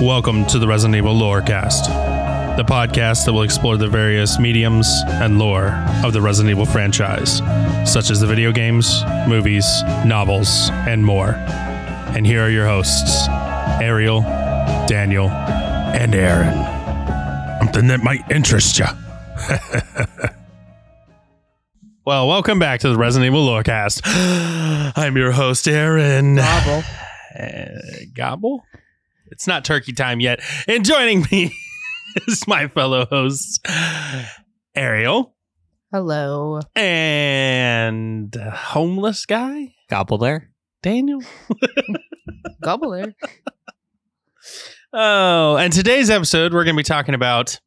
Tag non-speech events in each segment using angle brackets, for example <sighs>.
Welcome to the Resident Evil Lorecast, the podcast that will explore the various mediums and lore of the Resident Evil franchise, such as the video games, movies, novels, and more. And here are your hosts, Ariel, Daniel, and Aaron. Something that might interest you. <laughs> well, welcome back to the Resident Evil Lorecast. <gasps> I'm your host, Aaron. Gobble. Uh, <laughs> gobble? It's not turkey time yet. And joining me <laughs> is my fellow hosts, Ariel Hello. and homeless guy, Gobble there. Daniel. <laughs> Gobbler. Oh, and today's episode, we're going to be talking about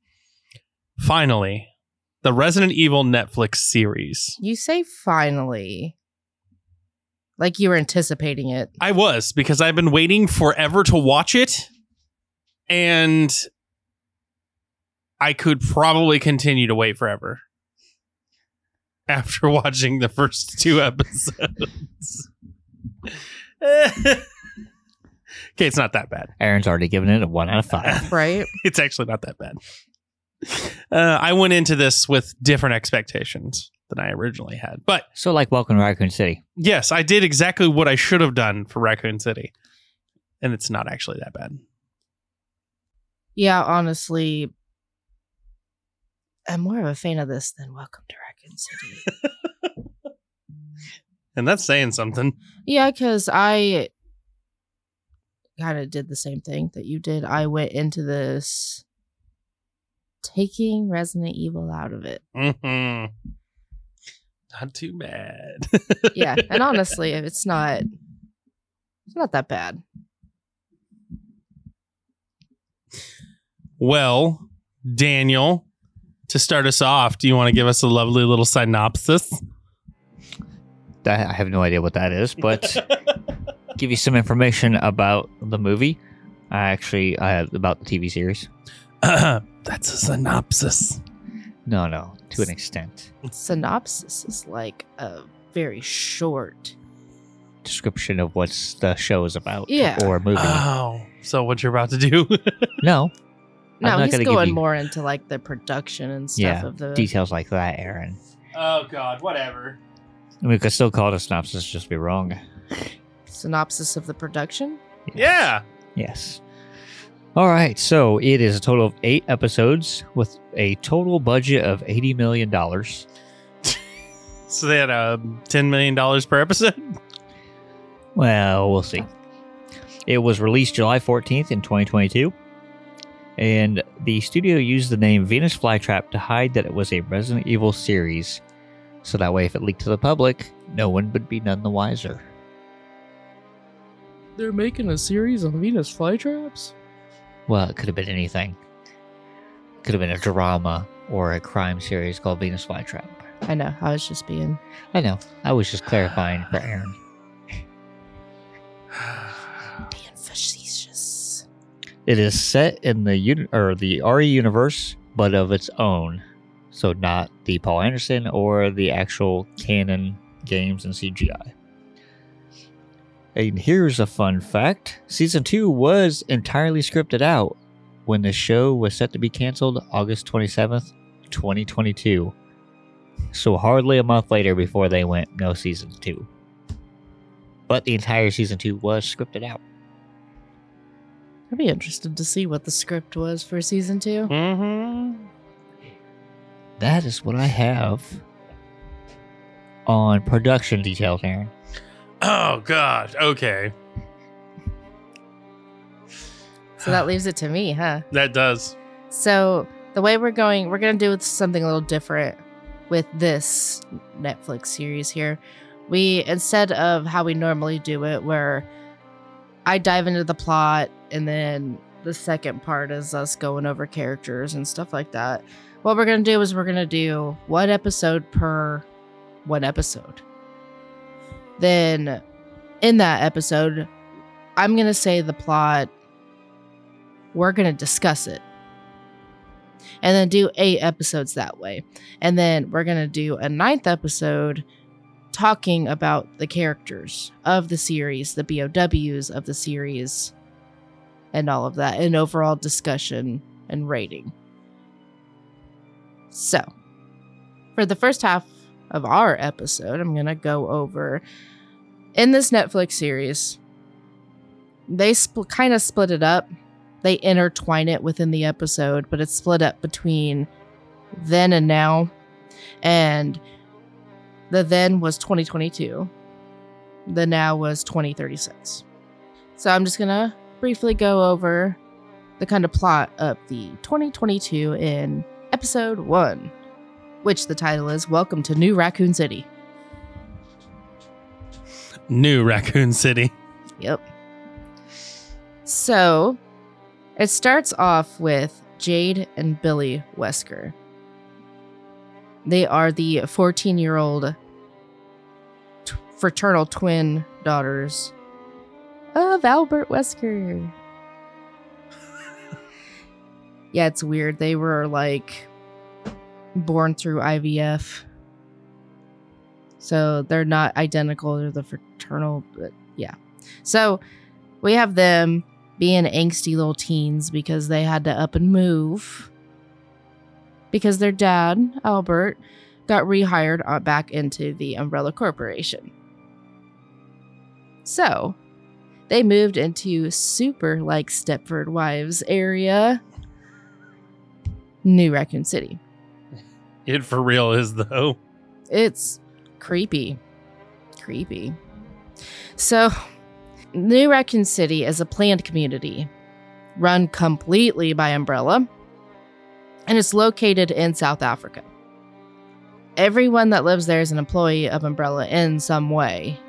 finally the Resident Evil Netflix series. You say finally. Like you were anticipating it. I was because I've been waiting forever to watch it, and I could probably continue to wait forever <laughs> after watching the first two episodes. <laughs> okay, it's not that bad. Aaron's already given it a one out of five. <laughs> Right? It's actually not that bad. Uh, I went into this with different expectations than I originally had, but so, like, welcome to Raccoon City. yes, I did exactly what I should have done for Raccoon City, and it's not actually that bad. Yeah, honestly, I'm more of a fan of this than Welcome to Raccoon City. <laughs> And that's saying something. yeah, because I kind of did the same thing that you did. I went into this taking Resident Evil out of it. hmm Not too bad. Yeah, and <laughs> honestly, it's not, it's not that bad. well, Daniel, to start us off, do you want to give us a lovely little synopsis? I have no idea what that is, but <laughs> give you some information about the movie. I actually, uh, about the TV series. <clears throat> that's a synopsis. No, no, to an extent. Synopsis is like a very short. Description of what the show is about. Yeah. Or movie. Oh, so what you're about to do? <laughs> no. No, he's gonna give going you- more into like the production and stuff Yeah, of the Details like that, Aaron. oh God, whatever. We could still call it a synopsis, just be wrong. <laughs> synopsis of the production. Yeah. Yes. All right, so it is a total of eight episodes with a total budget of $80 million. <laughs> So they had um, ten million dollars per episode. Well, we'll see. It was released July 14th in 2022, and the studio used the name Venus Flytrap to hide that it was a Resident Evil series, so that way if it leaked to the public, no one would be none the wiser. They're making a series on Venus flytraps. Well, it could have been anything. Could have been a drama or a crime series called Venus Flytrap. I know. I was just being. I know. I was just clarifying for Aaron. <sighs> being facetious. It is set in the uni- or the RE universe, but of its own. So not the Paul Anderson or the actual canon games and CGI. And here's a fun fact: season two was entirely scripted out when the show was set to be canceled August 27th, 2022. So hardly a month later before they went no season two. But the entire season two was scripted out. I'd be interested to see what the script was for season two. Mm-hmm. That is what I have on production details, Aaron. Oh God. Okay, So that leaves it to me, huh? that does. So the way we're going, we're gonna do something a little different with this Netflix series here. We instead of how we normally do it, where I dive into the plot, and then the second part is us going over characters and stuff like that. What we're gonna do is we're gonna do one episode per one episode. Then, in that episode, I'm gonna say the plot. We're gonna discuss it and then do eight episodes that way. And then we're going to do a ninth episode talking about the characters of the series, the BOWs of the series, and all of that, and overall discussion and rating. So, for the first half of our episode, I'm going to go over in this Netflix series. They kind of split it up they intertwine it within the episode, but it's split up between then and now. And the then was 2022, the now was 2036. So I'm just going to briefly go over the kind of plot of the 2022 in episode one, which the title is Welcome to New Raccoon City. New <laughs> Raccoon City. Yep. So it starts off with Jade and Billy Wesker. They are the 14 year old t- fraternal twin daughters of Albert Wesker. <laughs> yeah, it's weird. They were like born through IVF. So they're not identical. They're the fraternal, but yeah. So we have them being angsty little teens because they had to up and move because their dad, Albert, got rehired back into the Umbrella Corporation. So, they moved into super like Stepford Wives area, New Raccoon City. <laughs> It for real is though. It's creepy. Creepy. So, New Raccoon City is a planned community run completely by Umbrella, and it's located in South Africa. Everyone that lives there is an employee of Umbrella in some way,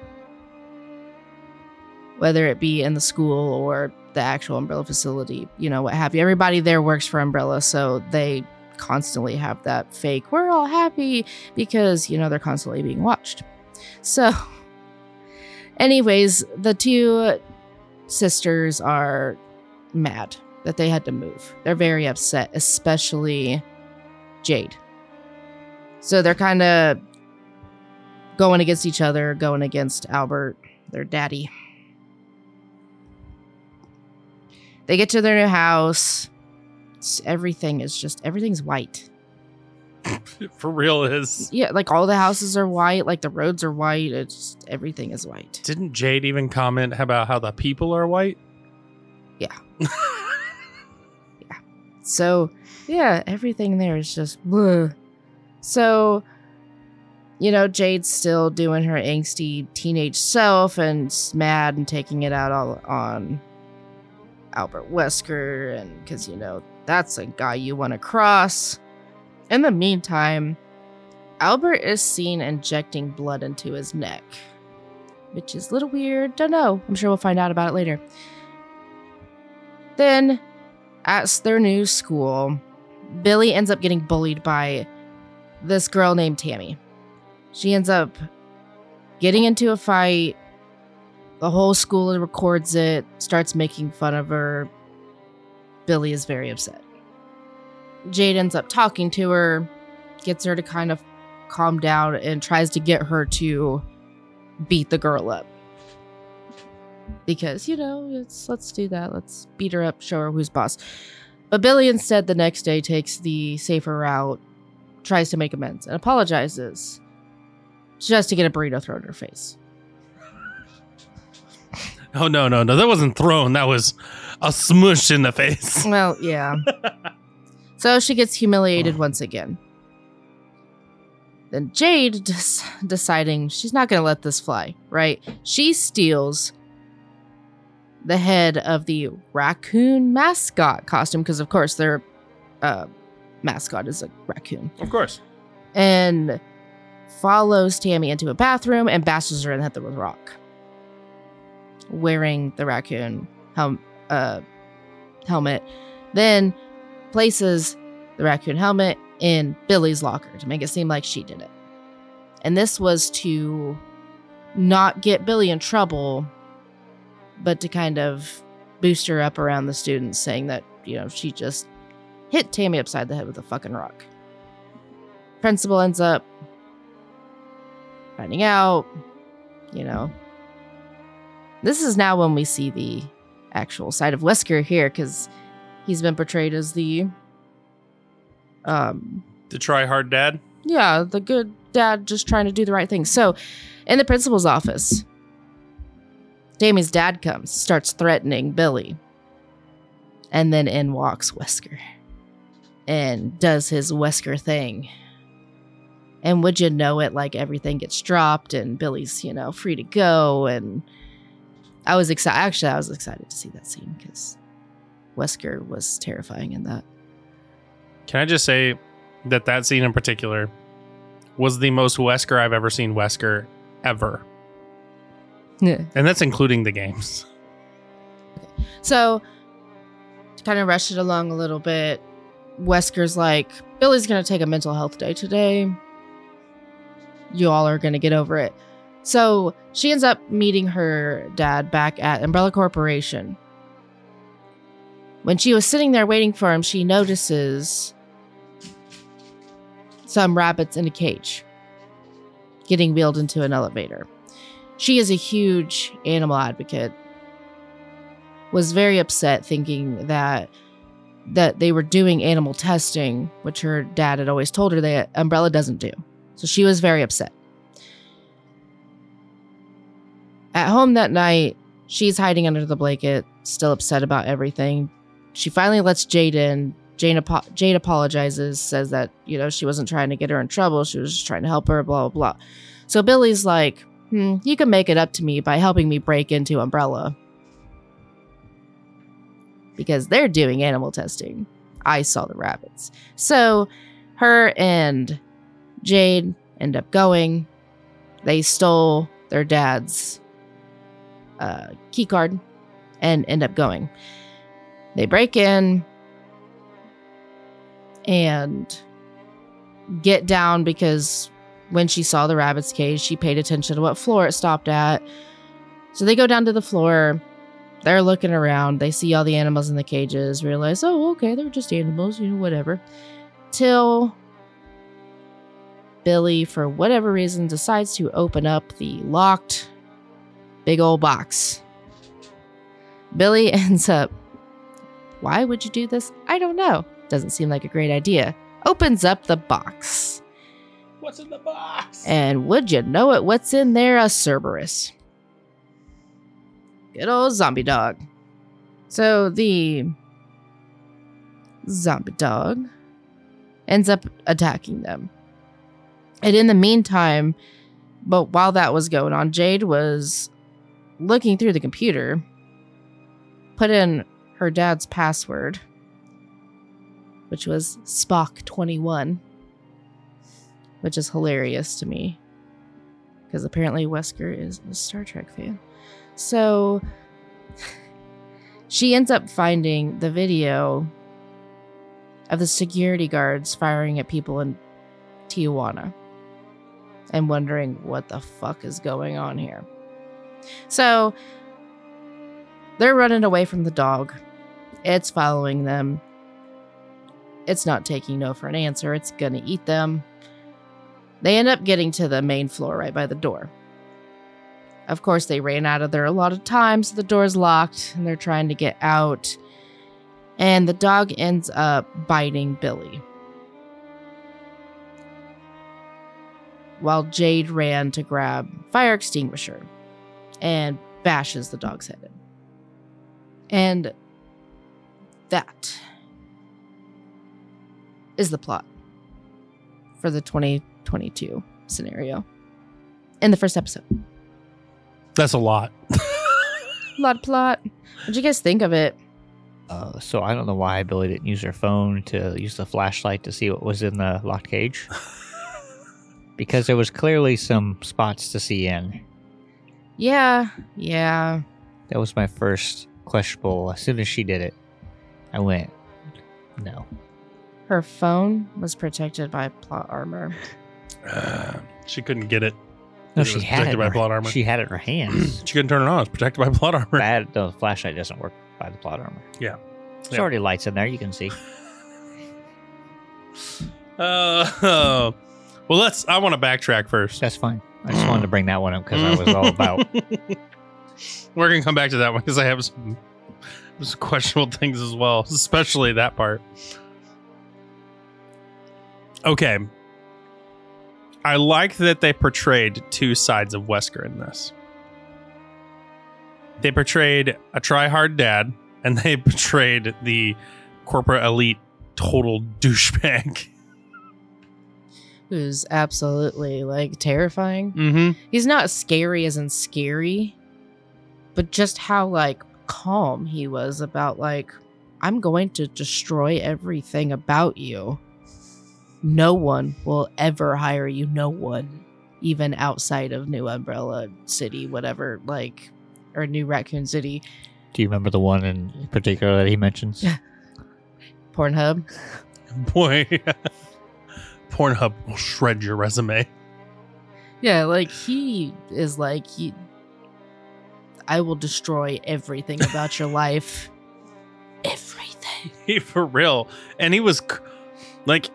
whether it be in the school or the actual Umbrella facility, you know, what have you. Everybody there works for Umbrella, so they constantly have that fake, we're all happy because, you know, they're constantly being watched. So, Anyways, the two sisters are mad that they had to move. They're very upset, especially Jade. So they're kind of going against each other, going against Albert, their daddy. They get to their new house. Everything is just everything's white. <laughs> for real is. Yeah, like all the houses are white, like the roads are white. It's just, everything is white. Didn't Jade even comment about how the people are white? Yeah. <laughs> yeah. So, yeah, everything there is just bleh. So, you know, Jade's still doing her angsty teenage self and mad and taking it out all on Albert Wesker and because you know that's a guy you want to cross. In the meantime, Albert is seen injecting blood into his neck, which is a little weird. Don't know. I'm sure we'll find out about it later. Then, at their new school, Billy ends up getting bullied by this girl named Tammy. She ends up getting into a fight. The whole school records it, starts making fun of her. Billy is very upset. Jade ends up talking to her, gets her to kind of calm down, and tries to get her to beat the girl up. Because, you know, it's let's do that. Let's beat her up, show her who's boss. But Billy instead the next day takes the safer route, tries to make amends, and apologizes just to get a burrito thrown in her face. <laughs> Oh no, no, no. That wasn't thrown. That was a smush in the face. <laughs> Well, yeah. So she gets humiliated once again. Then Jade, des- deciding she's not going to let this fly, right? She steals the head of the raccoon mascot costume because, of course, their uh, mascot is a raccoon. Of course. And follows Tammy into a bathroom and bashes her in the head with a rock. wearing the raccoon hel- uh, helmet, then places the raccoon helmet in Billy's locker to make it seem like she did it. And this was to not get Billy in trouble, but to kind of boost her up around the students, saying that, you know, she just hit Tammy upside the head with a fucking rock. Principal ends up finding out, you know. This is now when we see the actual side of Wesker here, because he's been portrayed as the um The try hard dad. yeah, the good dad just trying to do the right thing. So, in the principal's office, Tammy's dad comes, starts threatening Billy. And then in walks Wesker and does his Wesker thing. And would you know it, like everything gets dropped and Billy's, you know, free to go. And I was excited. Actually, I was excited to see that scene because Wesker was terrifying in that. Can I just say that that scene in particular was the most Wesker I've ever seen Wesker ever, Yeah. and that's including the games. So, to kind of rush it along a little bit, Wesker's like, Billy's going to take a mental health day today. You all are going to get over it. So, she ends up meeting her dad back at Umbrella Corporation. When she was sitting there waiting for him, she notices some rabbits in a cage getting wheeled into an elevator. She is a huge animal advocate was very upset thinking that that they were doing animal testing which her dad had always told her that umbrella doesn't do so she was very upset at home that night she's hiding under the blanket still upset about everything she finally lets jade in jane, apo- jade apologizes says that you know she wasn't trying to get her in trouble she was just trying to help her blah blah blah so billy's like hmm, you can make it up to me by helping me break into umbrella because they're doing animal testing. I saw the rabbits. So her and Jade end up going. They stole their dad's uh, key card and end up going. They break in and get down because when she saw the rabbit's cage, she paid attention to what floor it stopped at. So they go down to the floor they're looking around. They see all the animals in the cages, realize, oh, okay, they're just animals, you know, whatever. Till Billy, for whatever reason, decides to open up the locked big old box. Billy <laughs> ends up, why would you do this? I don't know. Doesn't seem like a great idea. Opens up the box. What's in the box? And would you know it, what's in there? A Cerberus. Good old zombie dog. So the zombie dog ends up attacking them. And in the meantime, but while that was going on, Jade was looking through the computer, put in her dad's password, which was Spock21, which is hilarious to me because apparently Wesker is a Star Trek fan. So <laughs> she ends up finding the video of the security guards firing at people in Tijuana and wondering what the fuck is going on here. So they're running away from the dog. It's following them. It's not taking no for an answer. It's going to eat them. They end up getting to the main floor right by the door. Of course, they ran out of there a lot of times. So the door's locked and they're trying to get out. And the dog ends up biting Billy. While Jade ran to grab fire extinguisher and bashes the dog's head in. And that is the plot for the 2022 scenario in the first episode. That's a lot. A <laughs> lot of plot. What'd you guys think of it? Uh, so I don't know why Billy didn't use her phone to use the flashlight to see what was in the locked cage. <laughs> because there was clearly some spots to see in. Yeah, yeah. That was my first questionable. As soon as she did it, I went, no. Her phone was protected by plot armor. Uh, <sighs> she couldn't get it. No, It she was had protected it. by in her- plot armor. She had it in her hands. <clears throat> She couldn't turn it on. It's protected by <laughs> plot armor. Bad. The flashlight doesn't work by the plot armor. Yeah. There's Yeah. already lights in there. You can see. <laughs> Uh, <laughs> well, let's. I want to backtrack first. That's fine. I just wanted to bring that one up because I was all mm. about. <laughs> We're gonna come back to that one because I have some, some questionable <laughs> things as well, especially that part. Okay. I like that they portrayed two sides of Wesker in this. They portrayed a try-hard dad, and they <laughs> portrayed the corporate elite total douchebag. Who's absolutely like terrifying. Mm-hmm. He's not scary as in scary, but just how like calm he was about like, I'm going to destroy everything about you. No one will ever hire you. No one, even outside of New Umbrella City, whatever, like, or New Raccoon City, Do you remember the one in particular that he mentions? <laughs> Pornhub. <laughs> Boy, Pornhub will shred your resume. Yeah, like he is like he. I will destroy everything about your life. <laughs> Everything. He for real, and he was like,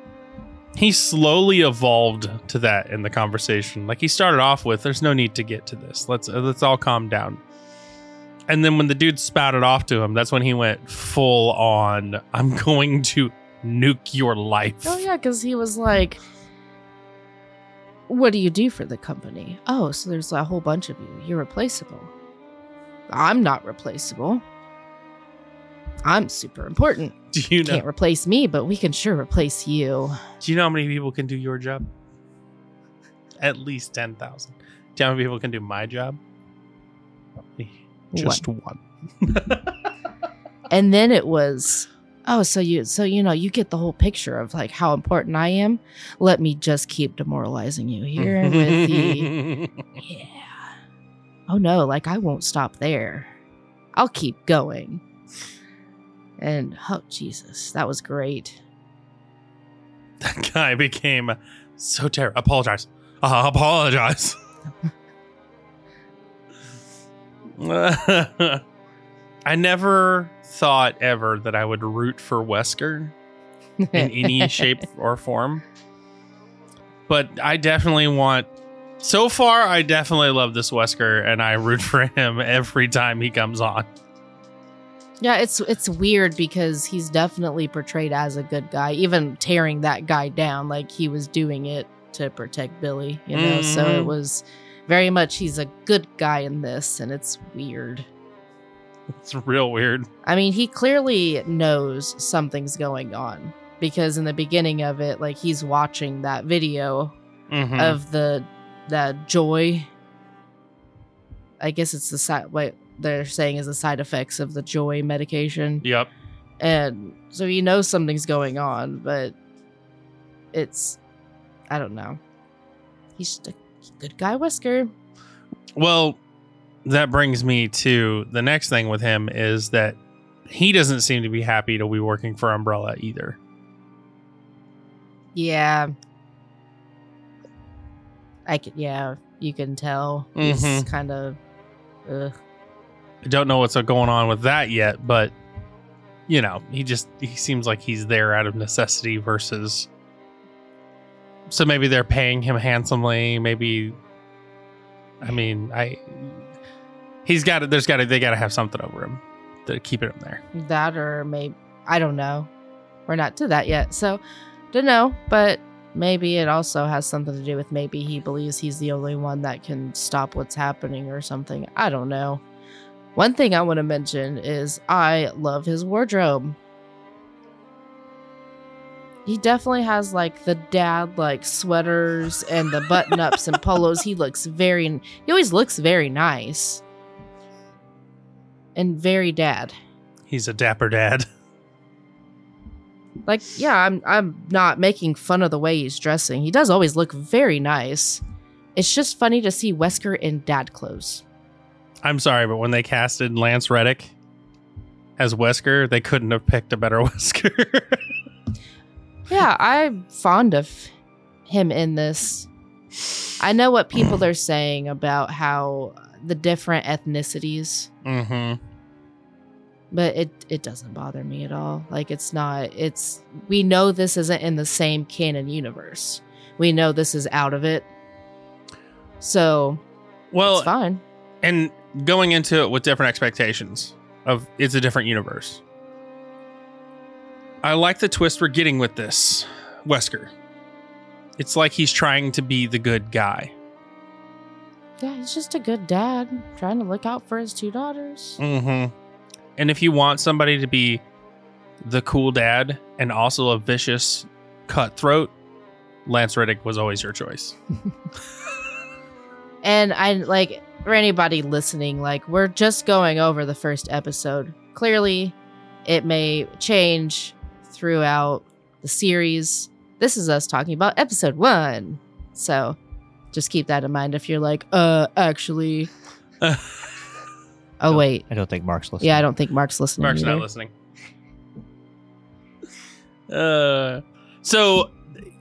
he slowly evolved to that in the conversation. Like he started off with, "There's no need to get to this. Let's uh, let's all calm down." And then when the dude spouted off to him, that's when he went full on. I'm going to nuke your life. Oh yeah, because he was like, "What do you do for the company?" Oh, so there's a whole bunch of you. You're replaceable. I'm not replaceable. I'm super important. <laughs> Do you know? Can't replace me, but we can sure replace you. Do you know how many people can do your job? At least ten thousand. Do you know how many people can do my job? Just one. <laughs> and then it was oh so you so you know you get the whole picture of like how important i am let me just keep demoralizing you here with the <laughs> yeah oh no like i won't stop there i'll keep going and oh jesus that was great <laughs> that guy became so terrible. Apologize. Uh, apologize. <laughs> I never thought ever that I would root for Wesker in any <laughs> shape or form. But I definitely want. So far, I definitely love this Wesker, and I root for him every time he comes on. yeah it's it's weird because he's definitely portrayed as a good guy even tearing that guy down like he was doing it to protect billy you know so it Mhm. was very much he's a good guy in this and it's weird It's real weird. I mean, he clearly knows something's going on because in the beginning of it, like he's watching that video Mhm. of the that joy. I guess it's the side what they're saying is the side effects of the joy medication, yep. and so he knows something's going on, but it's I don't know. He's just a good guy, Wesker. Well, that brings me to the next thing with him is that he doesn't seem to be happy to be working for Umbrella either. Yeah. I can, yeah, you can tell. He's Mhm. kind of, ugh. I don't know what's going on with that yet, but you know, he just he seems like he's there out of necessity versus so maybe they're paying him handsomely, maybe I mean, I he's got to there's got to they got to have something over him to keep him there. that or maybe, I don't know. We're not to that yet. So, don't know, but maybe it also has something to do with maybe he believes he's the only one that can stop what's happening or something. I don't know. One thing I want to mention is I love his wardrobe. He definitely has like the dad like sweaters and the button ups and polos. He looks very, he always looks very nice and very dad. He's a dapper dad. <laughs> Like, yeah, I'm I'm not making fun of the way he's dressing. He does always look very nice. It's just funny to see Wesker in dad clothes. I'm sorry, but when they casted Lance Reddick as Wesker, they couldn't have picked a better <laughs> Wesker. Yeah, I'm fond of him in this. I know what people are saying about how the different ethnicities, mm-hmm. But it it doesn't bother me at all. Like it's not it's we know this isn't in the same canon universe. We know this is out of it. So, Well, it's fine. and going into it with different expectations of it's a different universe. I like the twist we're getting with this Wesker. It's like he's trying to be the good guy. Yeah, he's just a good dad trying to look out for his two daughters. Mm-hmm. And if you want somebody to be the cool dad and also a vicious cutthroat, Lance Reddick was always your choice. <laughs> And I like for anybody listening, like we're just going over the first episode. Clearly, it may change throughout the series. This is us talking about episode one. So just keep that in mind if you're like, uh, actually. <laughs> oh, wait. I don't think Mark's listening. Yeah, I don't think Mark's listening. Mark's not listening. Uh, so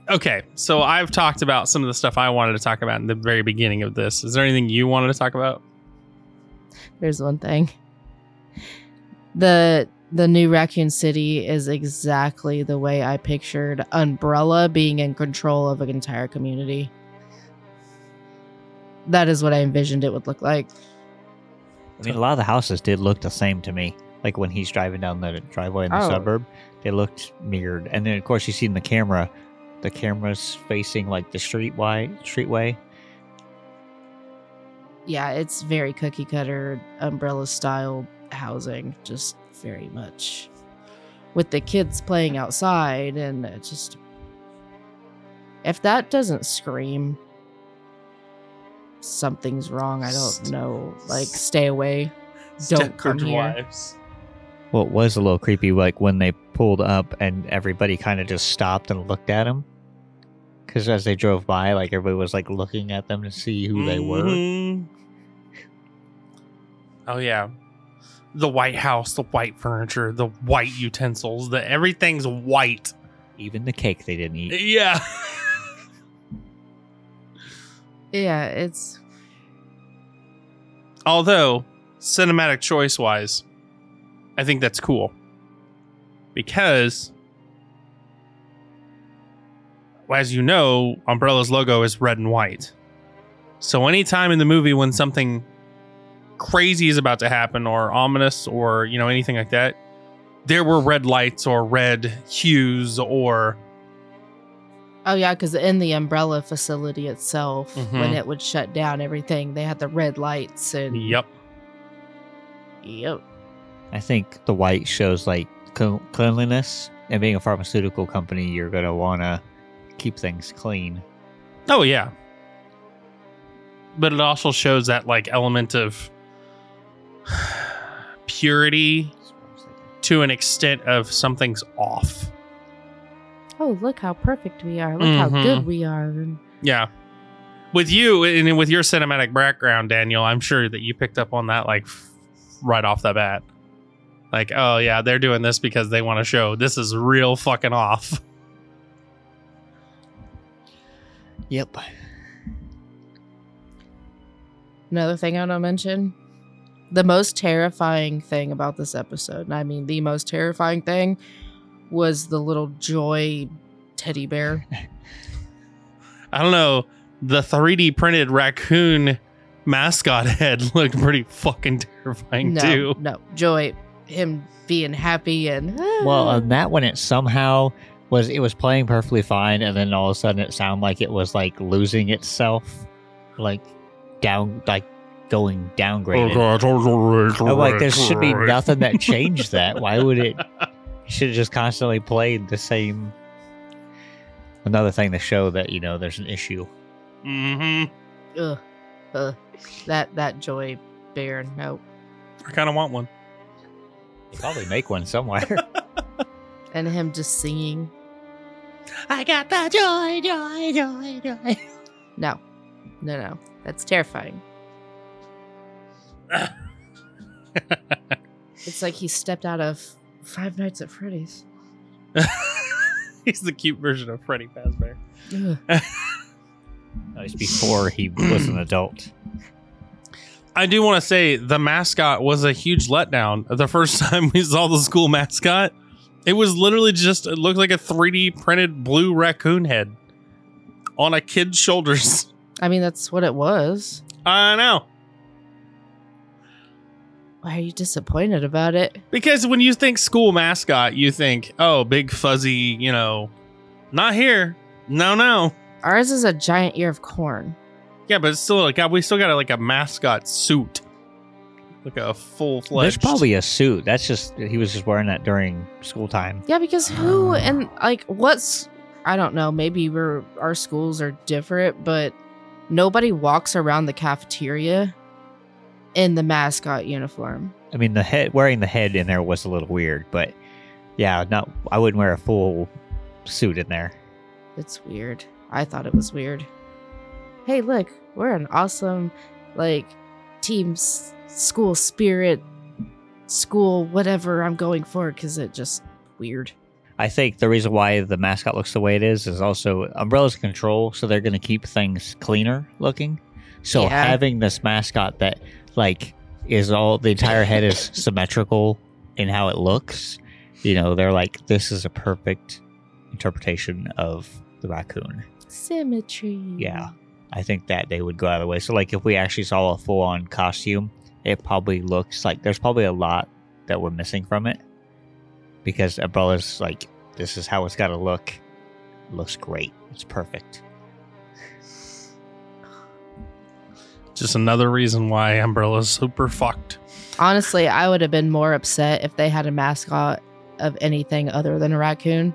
okay, so I've talked about some of the stuff I wanted to talk about in the very beginning of this. Is there anything you wanted to talk about? There's one thing. The the new Raccoon City is exactly the way I pictured Umbrella being in control of an entire community. That is what I envisioned it would look like. I mean, a lot of the houses did look the same to me. Like when he's driving down the driveway in the Oh. suburb, they looked mirrored. And then, of course, you see in the camera, the camera's facing like the streetway, streetway. Yeah, it's very cookie cutter umbrella style housing, just very much with the kids playing outside and it just if that doesn't scream something's wrong, I don't know. Like stay away. Don't come Stepford here. Wives. Well, it was a little creepy, like when they pulled up and everybody kind of just stopped and looked at him. Because as they drove by, like everybody was like looking at them to see who they were. Mhm. Oh yeah, the White House, the white furniture, the white utensils, the everything's white. Even the cake they didn't eat. Yeah. <laughs> Yeah, it's Although cinematic choice wise, I think that's cool because, as you know, Umbrella's logo is red and white. So anytime in the movie when something crazy is about to happen or ominous or you know anything like that, there were red lights or red hues or Oh yeah, because in the umbrella facility itself, when Mhm. it would shut down everything, they had the red lights and yep. yep. I think the white shows like cleanliness, and being a pharmaceutical company, you're gonna want to keep things clean. Oh yeah. But it also shows that like element of <sighs> purity to an extent of something's off. Oh, look how perfect we are! Look how Mhm. good we are! And Yeah. With you and with your cinematic background, Daniel, I'm sure that you picked up on that like right off the bat. Like, oh yeah, they're doing this because they want to show this is real fucking off. <laughs> Yep. Another thing I want to mention: the most terrifying thing about this episode, and I mean the most terrifying thing, was the little Joy teddy bear. <laughs> I don't know. The 3D printed raccoon mascot <laughs> head looked pretty fucking terrifying no, too. no, Joy, him being happy and ah. Well, on that one, it somehow was it was playing perfectly fine, and then all of a sudden, it sounded like it was like losing itself, like down, like going downgraded. Oh God, oh, oh, oh, I'm like, there should be nothing that changed that. Why would it? <laughs> Should have just constantly played the same. Another thing to show that you know there's an issue. Mm-hmm. ugh, ugh, that that Joy bear. Nope. I kind of want one. They probably make one somewhere. <laughs> And him just singing. I got the joy, joy, joy, joy. No, no, no. That's terrifying. <laughs> It's like he stepped out of Five Nights at Freddy's. <laughs> He's the cute version of Freddy Fazbear. Ugh. That was before he <clears throat> was an adult. I do want to say the mascot was a huge letdown. The first <laughs> time we saw the school mascot, it was literally just it looked like a 3D printed blue raccoon head on a kid's shoulders. I mean, that's what it was. I know. Why are you disappointed about it? Because when you think school mascot, you think, oh, big fuzzy, you know, not here. No, no. Ours is a giant ear of corn. Yeah, but it's still like we still got like a mascot suit, like a full fledged. There's probably a suit. That's just he was just wearing that during school time. Yeah, because who um, and like what's I don't know, maybe we're our schools are different, but nobody walks around the cafeteria in the mascot uniform. I mean, the head wearing the head in there was a little weird, but yeah, not I wouldn't wear a full suit in there. It's weird. I thought it was weird. Hey, look, we're an awesome like team s- school spirit school whatever I'm going for cuz it just weird. I think the reason why the mascot looks the way it is is also Umbrella's control, so they're going to keep things cleaner looking. So Yeah. having this mascot that like is all the entire head is <laughs> symmetrical in how it looks, you know, they're like this is a perfect interpretation of the raccoon. Symmetry. Yeah. I think that they would go out of the way. So like if we actually saw a full on costume, it probably looks like there's probably a lot that we're missing from it. Because Umbrella's like, this is how it's gotta look. It looks great. It's perfect. Just another reason why Umbrella's super fucked. Honestly, I would have been more upset if they had a mascot of anything other than a raccoon.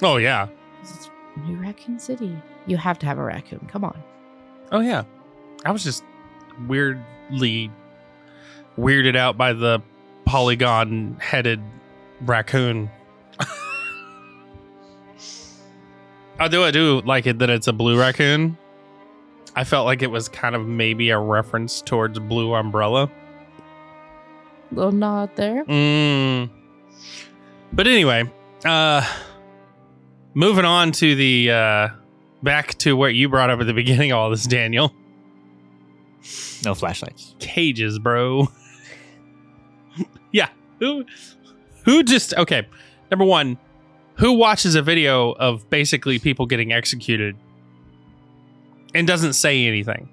Oh yeah. It's New Raccoon City. You have to have a raccoon. Come on. Oh yeah. I was just weirdly weirded out by the polygon headed raccoon. <laughs> I do I do like it that it's a blue raccoon. I felt like it was kind of maybe a reference towards Blue Umbrella. Little nod there. Mm. But anyway, uh moving on to the uh back to what you brought up at the beginning of all this, Daniel. No flashlights. Cages, bro. <laughs> yeah. Who who just okay. Number one, who watches a video of basically people getting executed and doesn't say anything?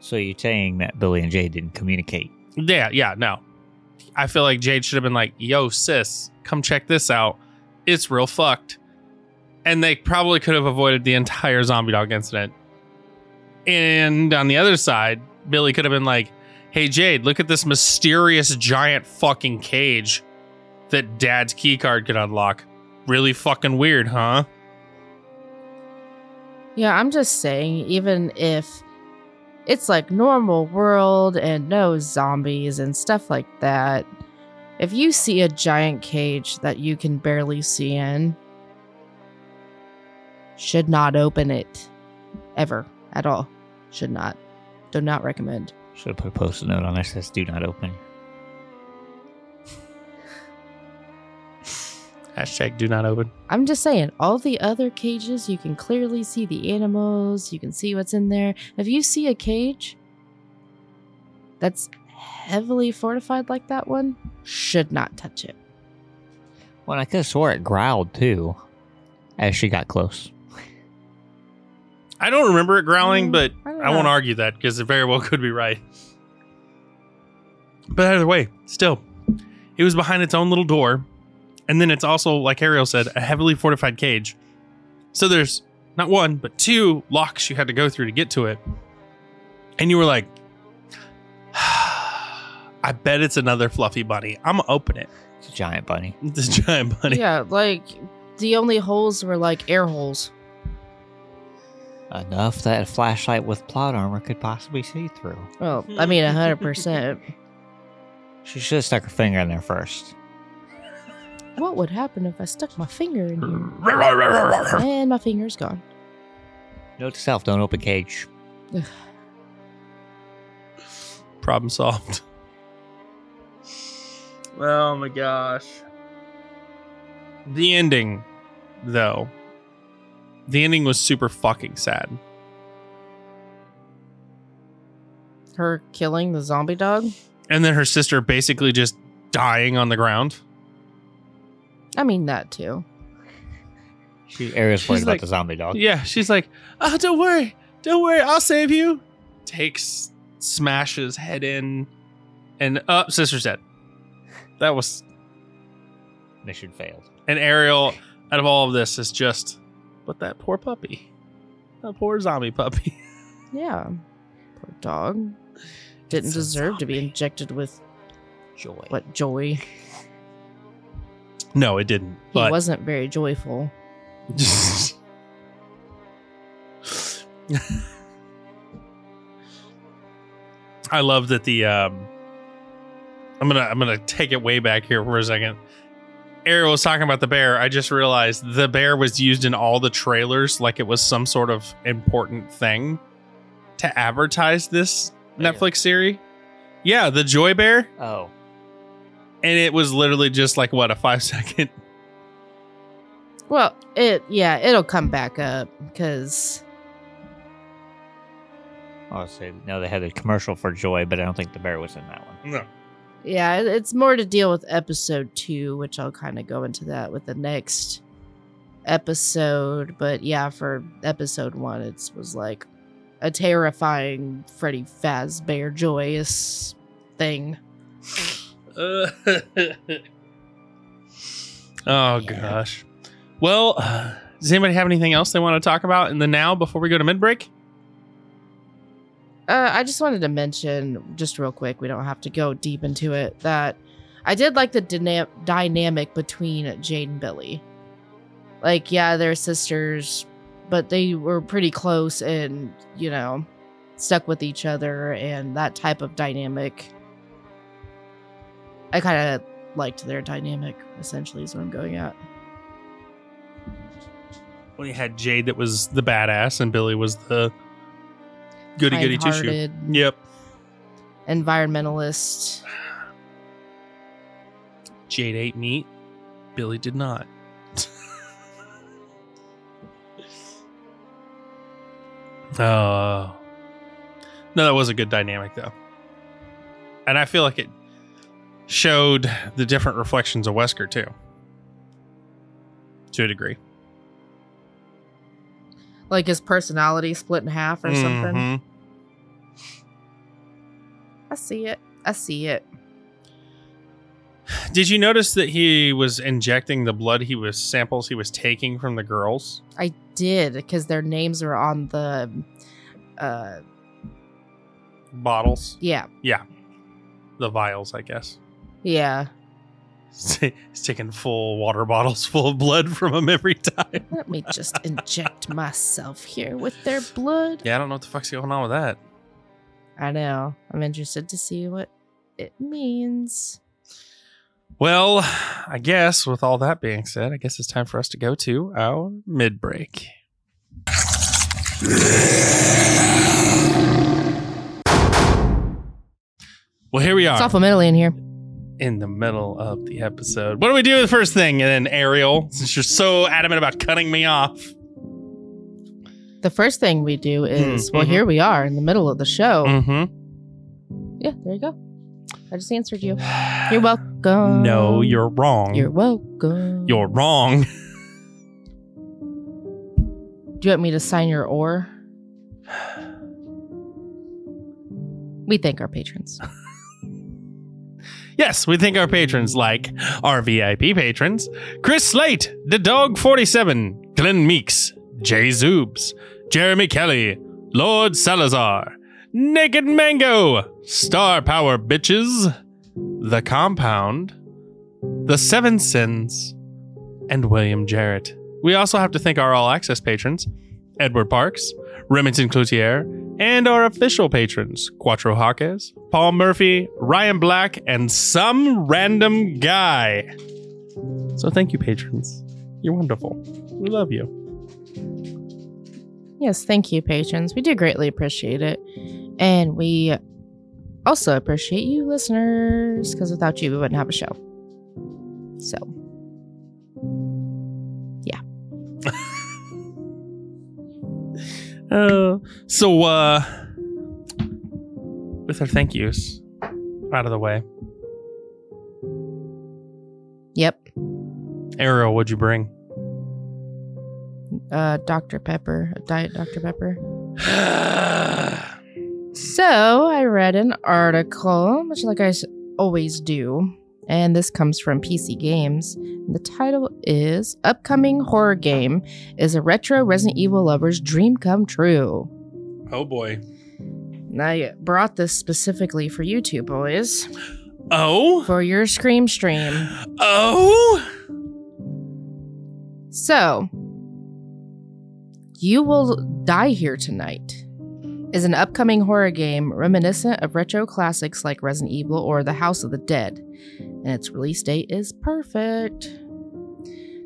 So you're saying that Billy and Jade didn't communicate. Yeah, yeah, no. I feel like Jade should have been like, yo, sis, come check this out. It's real fucked. And they probably could have avoided the entire zombie dog incident. And on the other side, Billy could have been like, hey, Jade, look at this mysterious giant fucking cage that dad's keycard could unlock. Really fucking weird, huh? Yeah, I'm just saying, even if it's like normal world and no zombies and stuff like that, if you see a giant cage that you can barely see in, should not open it ever at all. Should not. Do not recommend. Should have put a post-it note on there says "Do not open." Hashtag do not open. I'm just saying, all the other cages, you can clearly see the animals, you can see what's in there. If you see a cage that's heavily fortified like that one, should not touch it. Well, I could have swore it growled too, as she got close. I don't remember it growling, Mm, but I I won't argue that because it very well could be right. But either way, still, it was behind its own little door. And then it's also, like Ariel said, a heavily fortified cage. So there's not one, but two locks you had to go through to get to it. And you were like, <sighs> I bet it's another fluffy bunny. I'm going to open it. It's a giant bunny. <laughs> This giant bunny. Yeah, like the only holes were like air holes. Enough that a flashlight with plot armor could possibly see through. Well, I mean, 100%. She should have stuck her finger in there first. What would happen if I stuck my finger in here? <laughs> And my finger's gone. Note to self: don't open cage. Problem solved. Oh my gosh. The ending, though. The ending was super fucking sad. Her killing the zombie dog. And then her sister basically just dying on the ground. I mean that too. She Ariel's worried She's about the zombie dog. Yeah, she's like, oh, don't worry. Don't worry. I'll save you. Takes, smashes head in, and up, sister's dead. That was, Mission failed. and Ariel, out of all of this, is just, but that poor puppy. That poor zombie puppy. <laughs> Yeah. Poor dog. Didn't It's a deserve to be injected with Joy. what joy. No, it didn't. He But wasn't very joyful. <laughs> I love that the um I'm gonna I'm gonna take it way back here for a second. Ariel was talking about the bear. I just realized the bear was used in all the trailers like it was some sort of important thing to advertise this Really? Netflix series. Yeah, the Joy Bear. Oh. And it was literally just like what, a five <laughs> second Well, it yeah, it'll come back up because I'll say no. They had a commercial for Joy, but I don't think the bear was in that one. No. yeah, it's more to deal with episode two, which I'll kind of go into that with the next episode. But yeah, for episode one, it was like a terrifying Freddy Fazbear joyous thing. <laughs> Uh, <laughs> oh gosh. Well, uh, does anybody have anything else they want to talk about in the now before we go to mid break? Uh, I just wanted to mention, just real quick, we don't have to go deep into it, that I did like the dyna- dynamic between Jade and Billy. Like, yeah, they're sisters, but they were pretty close and, you know, stuck with each other and that type of dynamic. I kind of liked their dynamic, essentially, is what I'm going at. Well, you had Jade that was the badass, and Billy was the goody goody tissue. Yep. Environmentalist. Jade ate meat. Billy did not. Oh. <laughs> No, that was a good dynamic though. And I feel like it showed the different reflections of Wesker too. To a degree. Like his personality split in half or something. Mhm. I see it. I see it. Did you notice that he was injecting the blood he was samples he was taking from the girls? I did because their names are on the uh Bottles. Yeah. Yeah. The vials, I guess. Yeah. He's taking full water bottles full of blood from them every time. Let me just inject myself here with their blood. Yeah, I don't know what the fuck's going on with that. I know. I'm interested to see what it means. Well, I guess with all that being said, I guess it's time for us to go to our mid break. Well, here we It's are awful mentally in here. In the middle of the episode. What do we do the first thing? And then Ariel, since you're so adamant about cutting me off, The first thing we do is Mm, well, mhm. here we are in the middle of the show. mm-hmm. Yeah, there you go. I just answered you. <sighs> You're welcome. No, you're wrong. You're welcome. You're wrong. <laughs> Do you want me to sign your or? <sighs> We thank our patrons. <laughs> Yes, we thank our patrons like our VIP patrons Chris Slate, The Dog 47, Glenn Meeks, Jay Zoobs, Jeremy Kelly, Lord Salazar, Naked Mango, Star Power Bitches, The Compound, The Seven Sins, and William Jarrett. We also have to thank our all access patrons Edward Parks, Remington Cloutier, and our official patrons Quattro Hawkes, Paul Murphy, Ryan Black, and some random guy. So thank you, patrons. You're wonderful. We love you. Yes, thank you, patrons. We do greatly appreciate it. And we also appreciate you listeners because without you, we wouldn't have a show. So, Uh, so, uh, with our thank yous out of the way, yep. Ariel, what'd you bring? Uh, Dr. Pepper, a Diet Dr. Pepper. <sighs> So I read an article, much like I always do, and this comes from PC Games. The title is Upcoming Horror Game is a retro Resident Evil lover's dream come true. oh boy. And I brought this specifically for you two boys Oh? for your Scream stream. Oh? So, You Will Die Here Tonight is an upcoming horror game reminiscent of retro classics like Resident Evil or The House of the Dead, and its release date is perfect.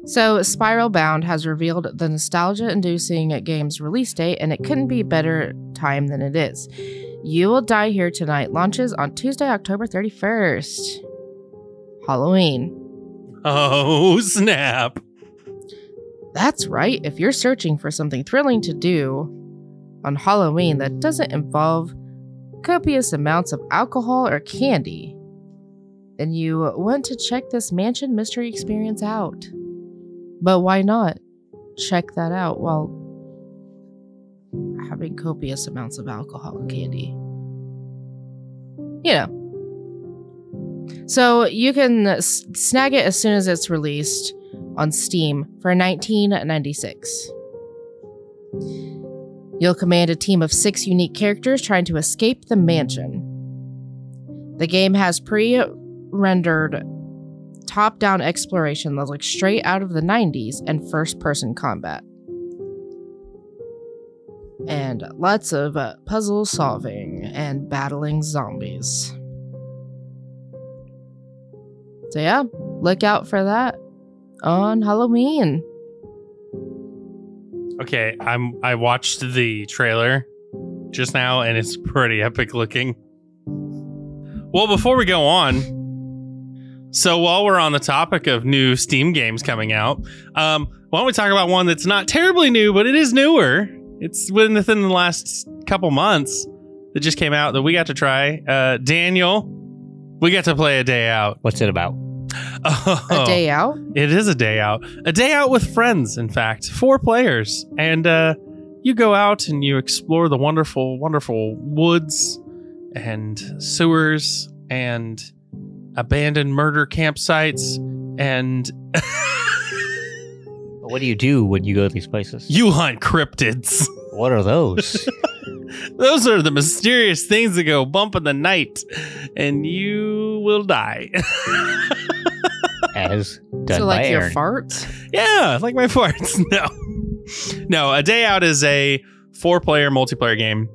So, Spiral Bound has revealed the nostalgia inducing game's release date, and it couldn't be better time than it is. You Will Die Here Tonight launches on Tuesday, October 31st. Halloween. Oh, <laughs> snap. That's right. If you're searching for something thrilling to do on Halloween that doesn't involve copious amounts of alcohol or candy, then you want to check this mansion mystery experience out. But why not check that out while having copious amounts of alcohol and candy? You know. So you can snag it as soon as it's released on Steam for 1996. You'll command a team of six unique characters trying to escape the mansion. The game has pre rendered top down exploration that's like straight out of the 90s and first person combat. And lots of uh, puzzle solving and battling zombies. So, yeah, look out for that on Halloween. Okay, I'm I watched the trailer just now and it's pretty epic looking. Well, before we go on, so while we're on the topic of new Steam games coming out, um, why don't we talk about one that's not terribly new, but it is newer. It's within within the last couple months that just came out that we got to try. Uh, Daniel, we got to play a day out. What's it about? Oh, <laughs> A day out? it is a day out. A day out with friends, in fact. Four players. And uh, you go out and you explore the wonderful, wonderful woods and sewers and abandoned murder campsites. And <laughs> What do you do when you go to these places? you hunt cryptids. what are those? <laughs> Those are the mysterious things that go bump in the night, and you will die. As <laughs> done so, by like your Aaron. farts? Yeah, like my farts. No. No, A Day Out is a four player multiplayer game,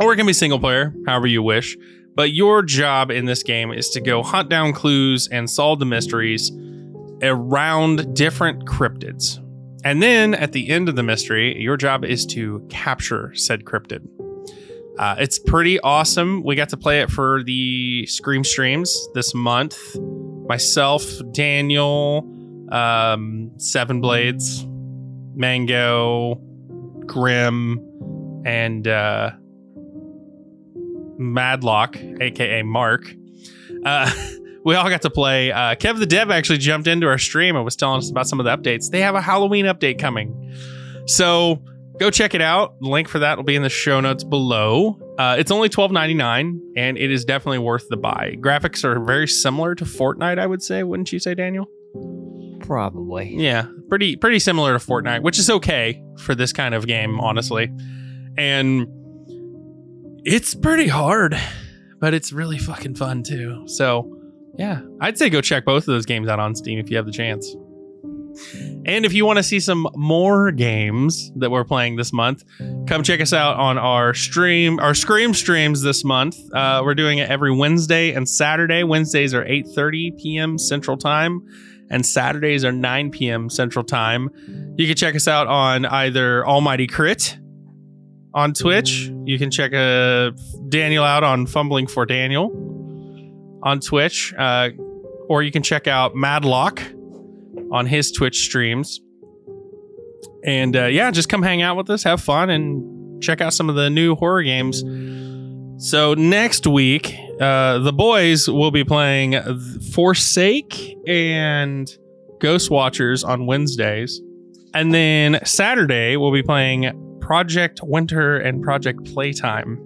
or it can be single player, however you wish. But your job in this game is to go hunt down clues and solve the mysteries around different cryptids. And then at the end of the mystery, your job is to capture said cryptid. Uh, it's pretty awesome. We got to play it for the Scream streams this month. Myself, Daniel, um, Seven Blades, Mango, Grim, and uh, Madlock, aka Mark. Uh, <laughs> we all got to play. Uh, Kev the Dev actually jumped into our stream and was telling us about some of the updates. They have a Halloween update coming. So go check it out. The link for that will be in the show notes below. Uh, it's only twelve ninety nine, and it is definitely worth the buy. Graphics are very similar to Fortnite, I would say. Wouldn't you say, Daniel? Probably. Yeah, pretty pretty similar to Fortnite, which is okay for this kind of game, honestly. And it's pretty hard, but it's really fucking fun too. So, yeah, I'd say go check both of those games out on Steam if you have the chance. And if you want to see some more games that we're playing this month, come check us out on our stream, our Scream streams this month. Uh, we're doing it every Wednesday and Saturday. Wednesdays are 8:30 p.m. Central Time, and Saturdays are 9 p.m. Central Time. You can check us out on either Almighty Crit on Twitch. You can check uh, Daniel out on Fumbling for Daniel on Twitch, uh, or you can check out Madlock on his Twitch streams. And uh, yeah, just come hang out with us, have fun, and check out some of the new horror games. So next week, uh, the boys will be playing Forsake and Ghost Watchers on Wednesdays. And then Saturday, we'll be playing Project Winter and Project Playtime.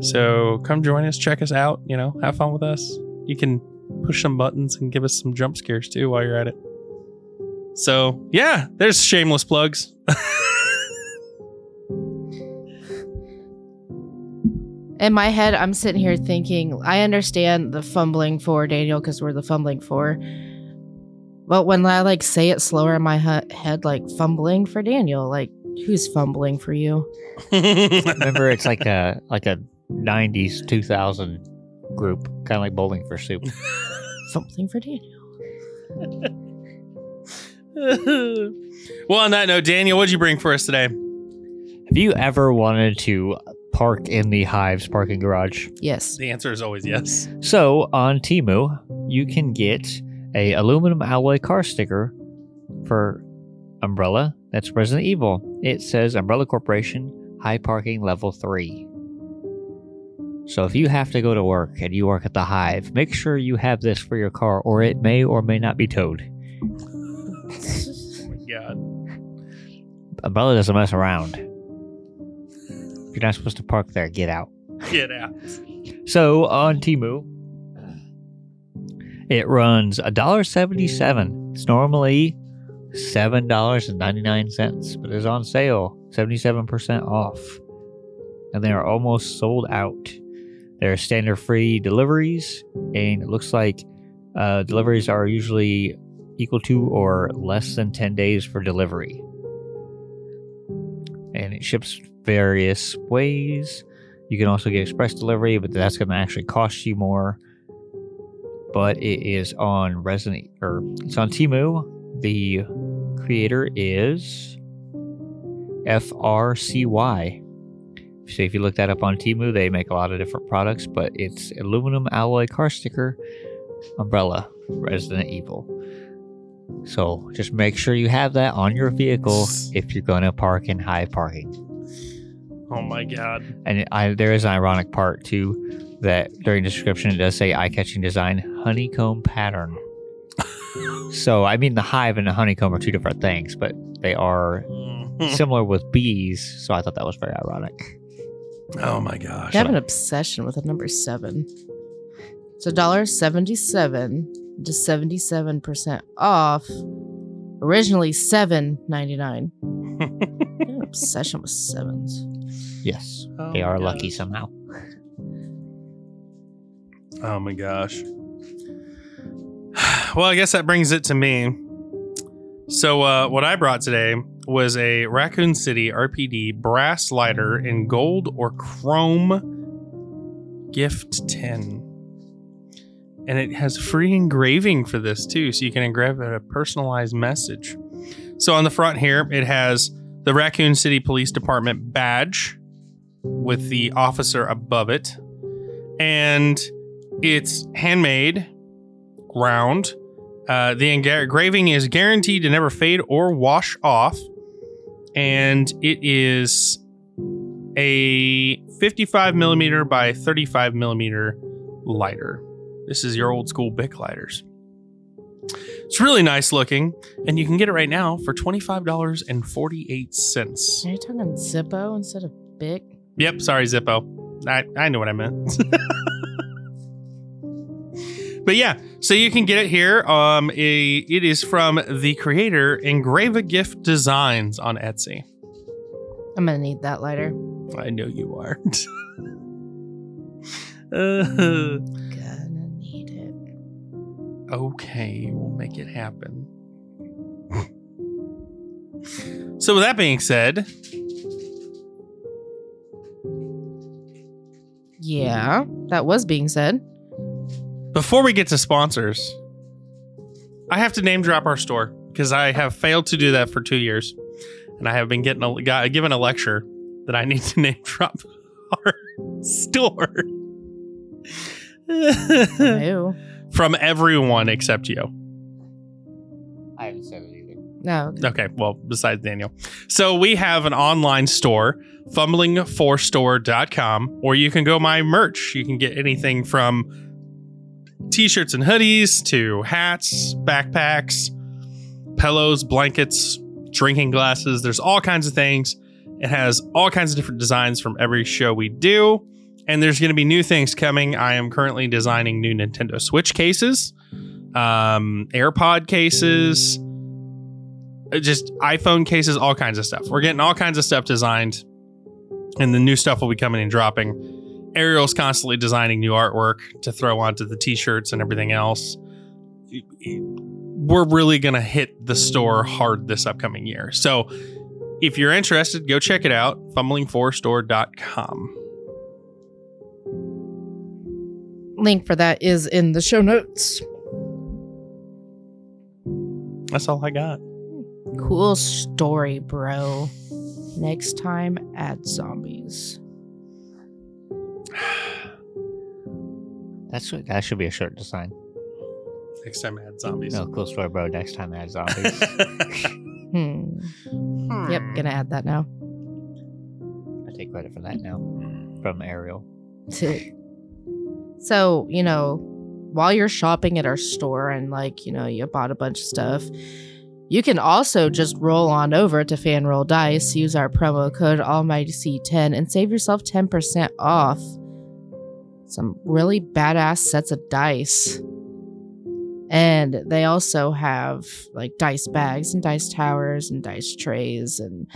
So come join us, check us out, you know, have fun with us. You can push some buttons and give us some jump scares too while you're at it. So, yeah, there's shameless plugs. <laughs> In my head, I'm sitting here thinking, I understand the fumbling for Daniel because we're the fumbling for. But when I like say it slower in my he- head, like fumbling for Daniel, like who's fumbling for you? <laughs> Remember, it's like a like a '90s 2000 group, kind of like Bowling for Soup. <laughs> fumbling for Daniel. well, on that note, Daniel, what'd you bring for us today? Have you ever wanted to park in the Hive's parking garage? Yes. The answer is always yes. So on Temu, you can get a aluminum alloy car sticker for Umbrella. That's Resident Evil. It says Umbrella Corporation, high parking level three. So if you have to go to work and you work at the Hive, make sure you have this for your car, or it may or may not be towed. Oh my god. Umbrella doesn't mess around. If you're not supposed to park there, get out. Get out. So on Temu, it runs $1.77. It's normally $7.99, but it's on sale, 77% off. And they are almost sold out. There are standard free deliveries, and it looks like uh, deliveries are usually equal to or less than 10 days for delivery. And it ships various ways. You can also get express delivery, but that's going to actually cost you more. But it is on Resident or it's on Temu. The creator is FRCY. So if you look that up on Temu, they make a lot of different products, but it's aluminum alloy car sticker umbrella Resident Evil. So just make sure you have that on your vehicle if you're going to park in high parking. Oh my god. And I, there is an ironic part too that during description it does say eye-catching design honeycomb pattern. So I mean the hive and the honeycomb are two different things, but they are mm-hmm. similar with bees. So I thought that was very ironic. oh my gosh. I have an obsession with the number seven. It's a dollar seventy-seven to seventy-seven percent off. Originally seven ninety-nine. <laughs> An obsession with sevens. Yes, Oh they my are lucky somehow. Oh my gosh. Well, I guess that brings it to me. So, uh, what I brought today was a Raccoon City RPD brass lighter in gold or chrome gift tin. And it has free engraving for this too, so you can engrave a personalized message. So, on the front here, it has the Raccoon City Police Department badge with the officer above it. And it's handmade, ground. Uh, the engraving is guaranteed to never fade or wash off, and it is a 55 millimeter by 35 millimeter lighter. This is your old school Bic lighters. It's really nice looking, and you can get it right now for $25.48. Are you talking Zippo instead of Bic? Yep, sorry, Zippo. I, I know what I meant. <laughs> but yeah, so you can get it here. Um, a, it is from the creator Engrava Gift Designs on Etsy. I'm gonna need that lighter. I know you are. Uh, <laughs> Gonna need it. okay, we'll make it happen. so, with that being said, Yeah, that was being said. Before we get to sponsors, I have to name drop our store because I have failed to do that for two years, and I have been getting a, got, given a lecture that I need to <laughs> name drop our store. Ew. <laughs> From everyone except you. I haven't said it either. No. Okay, well, besides Daniel. So we have an online store, fumblingforstore.com, or you can go my merch. You can get anything from t-shirts and hoodies to hats, backpacks, pillows, blankets, drinking glasses. There's all kinds of things. It has all kinds of different designs from every show we do. And there's going to be new things coming. I am currently designing new Nintendo Switch cases, um, AirPod cases, uh, just iPhone cases, all kinds of stuff. We're getting all kinds of stuff designed, and the new stuff will be coming and dropping. Ariel's constantly designing new artwork to throw onto the t-shirts and everything else. We're really going to hit the store hard this upcoming year. So if you're interested, go check it out, fumblingforstore.com. Link for that is in the show notes. That's all I got. Cool story, bro. Next time, add zombies. <sighs> That's what, that should be a shirt design. Next time I had zombies. No, cool story, bro. Next time I had zombies. <laughs> Hmm. Yep, gonna add that now. I take credit for that now from Ariel. so, you know, while you're shopping at our store and like, you know, you bought a bunch of stuff, you can also just roll on over to Fanroll Dice, use our promo code AlmightyC10 and save yourself 10% off some really badass sets of dice. And they also have like dice bags and dice towers and dice trays and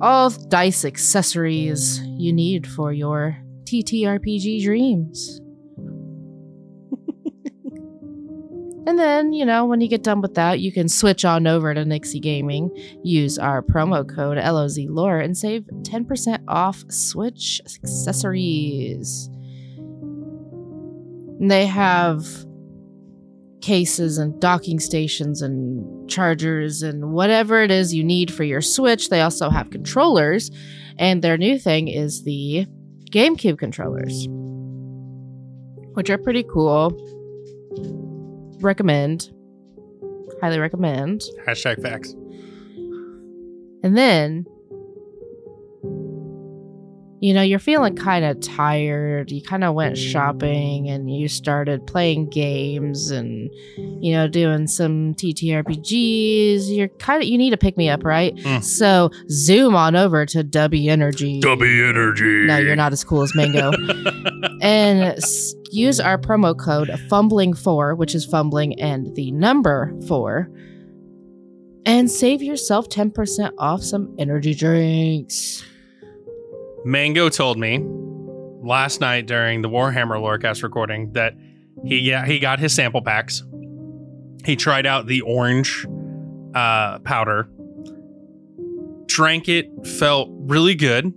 all dice accessories you need for your TTRPG dreams. <laughs> and then, you know, when you get done with that, you can switch on over to Nyxi Gaming, use our promo code LOZLore, and save 10% off Switch accessories. And they have cases and docking stations and chargers and whatever it is you need for your Switch. They also have controllers, and their new thing is the GameCube controllers, which are pretty cool. Recommend. Highly recommend. Hashtag facts. And then, you know, you're feeling kind of tired. You kind of went shopping and you started playing games and, you know, doing some TTRPGs. You're kind of, you need to pick me up, right? Mm. So zoom on over to Dubby Energy. Dubby Energy. No, you're not as cool as Mango. <laughs> and s- use our promo code fumbling4 which is fumbling and the number 4 and save yourself 10% off some energy drinks Mango told me last night during the Warhammer Lorecast recording that he got, he got his sample packs. He tried out the orange uh, powder, drank it, felt really good.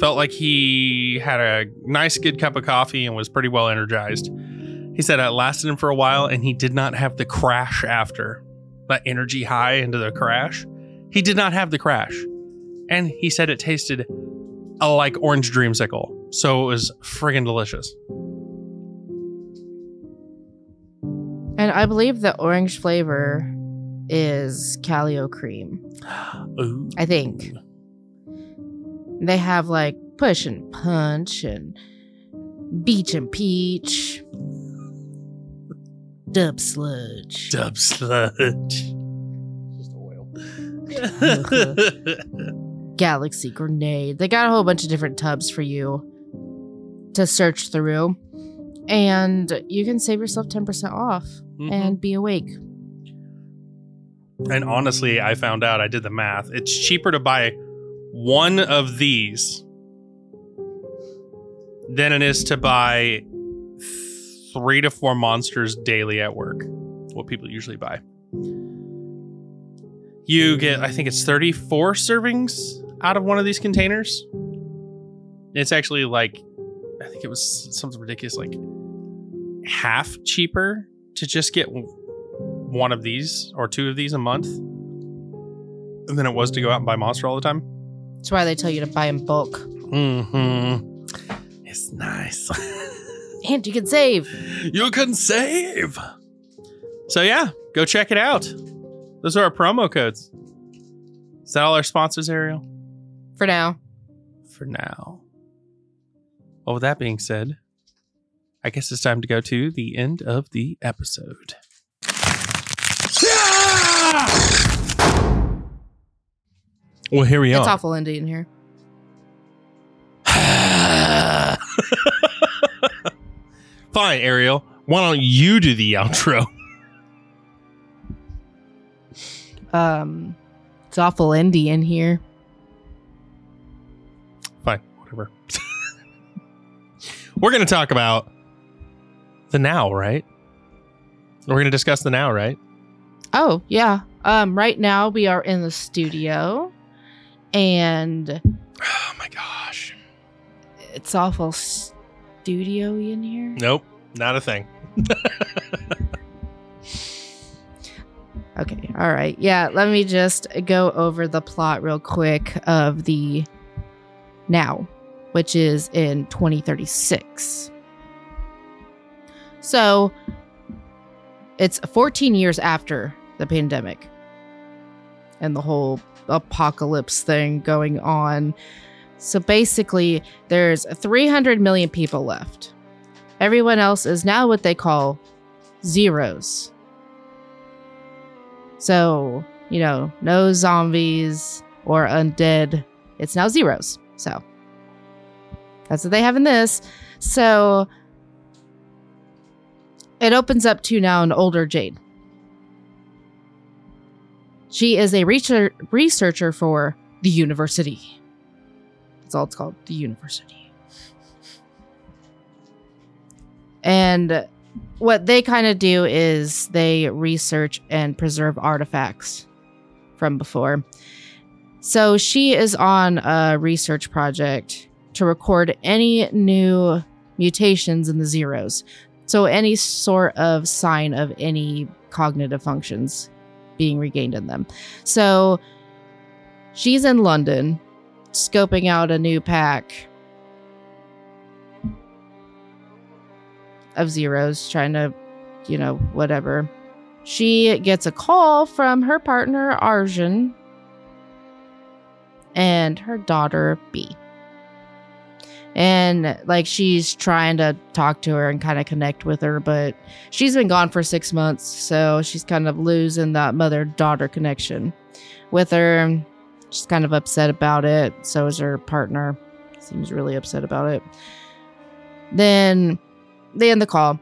Felt like he had a nice, good cup of coffee and was pretty well energized. He said it lasted him for a while and he did not have the crash after that energy high into the crash. He did not have the crash. And he said it tasted like orange dreamsicle. So it was friggin' delicious. and i believe the orange flavor is calio cream Ooh. <gasps> i think they have like push and punch and beach and peach dub sludge Dub sludge. Just oil. <laughs> <laughs> Galaxy Grenade. They got a whole bunch of different tubs for you to search through. And you can save yourself 10% off Mhm. and be awake. And honestly, I found out, I did the math. It's cheaper to buy one of these than it is to buy three to four monsters daily at work. What people usually buy. You get, I think it's 34 servings out of one of these containers. It's actually like, I think it was something ridiculous, like half cheaper to just get one of these or two of these a month than it was to go out and buy Monster all the time. That's why they tell you to buy in bulk. Mm-hmm. It's nice. <laughs> And you can save. you can save. So yeah, go check it out. Those are our promo codes. Is that all our sponsors, Ariel? For now. For now. Well, with that being said, I guess it's time to go to the end of the episode. Well, here we It's are. It's awful Indy in here. <laughs> Fine, Ariel. Why don't you do the outro? Um, it's awful Indy in here. Whatever. <laughs> We're going to talk about the now, right? We're going to discuss the now, right? Oh, yeah. Um, right now we are in the studio and <sighs> Oh my gosh. it's awful studio in here. Nope, not a thing. <laughs> Okay, all right. Yeah, let me just go over the plot real quick of the now, which is in 2036. So it's 14 years after the pandemic and the whole apocalypse thing going on. So basically, there's 300 million people left. Everyone else is now what they call zeros. So, you know, no zombies or undead. It's now zeros. So, that's what they have in this. So, it opens up to now an older Jade. She is a researcher, for the university. That's all it's called, the university. And what they kind of do is they research and preserve artifacts from before. So she is on a research project to record any new mutations in the zeros. So any sort of sign of any cognitive functions being regained in them. So she's in London scoping out a new pack of zeros, trying to, you know, whatever. She gets a call from her partner, Arjun, and her daughter, Bea. And like she's trying to talk to her and kind of connect with her, but she's been gone for six months, so she's kind of losing that mother daughter connection with her. She's kind of upset about it. So is her partner. Seems really upset about it. Then they end the call.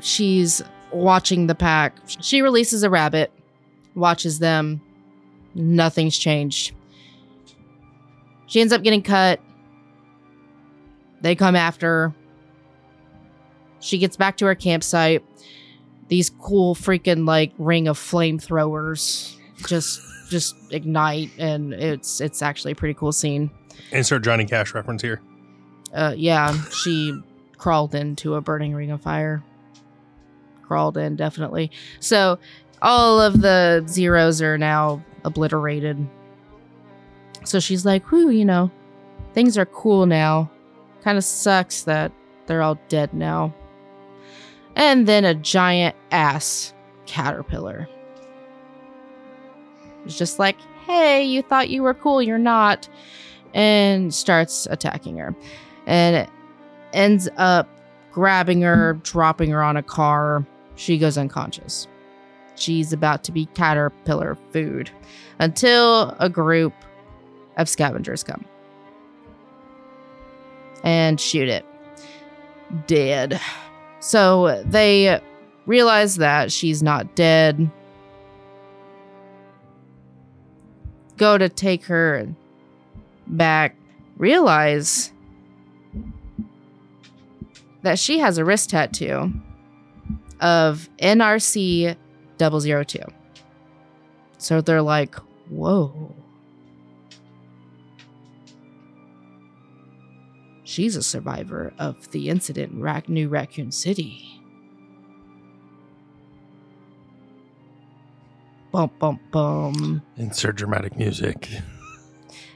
She's watching the pack. She releases a rabbit, watches them. Nothing's changed. She ends up getting cut. They come after. She gets back to her campsite. These cool freaking like ring of flamethrowers just just ignite and it's it's actually a pretty cool scene. Insert Johnny Cash reference here. Uh yeah, she crawled into a burning ring of fire. Crawled in, definitely. So all of the zeros are now obliterated. So she's like, whew, you know, things are cool now. Kind of sucks that they're all dead now. And then a giant ass caterpillar. It's just like, hey, you thought you were cool, you're not. And starts attacking her. And ends up grabbing her, dropping her on a car. She goes unconscious. She's about to be caterpillar food until a group of scavengers come and shoot it. Dead. So they realize that she's not dead. Go to take her back, realize that she has a wrist tattoo of NRC 002. So they're like, whoa. She's a survivor of the incident in Rac- New Raccoon City. Bum, bum, bum. Insert dramatic music.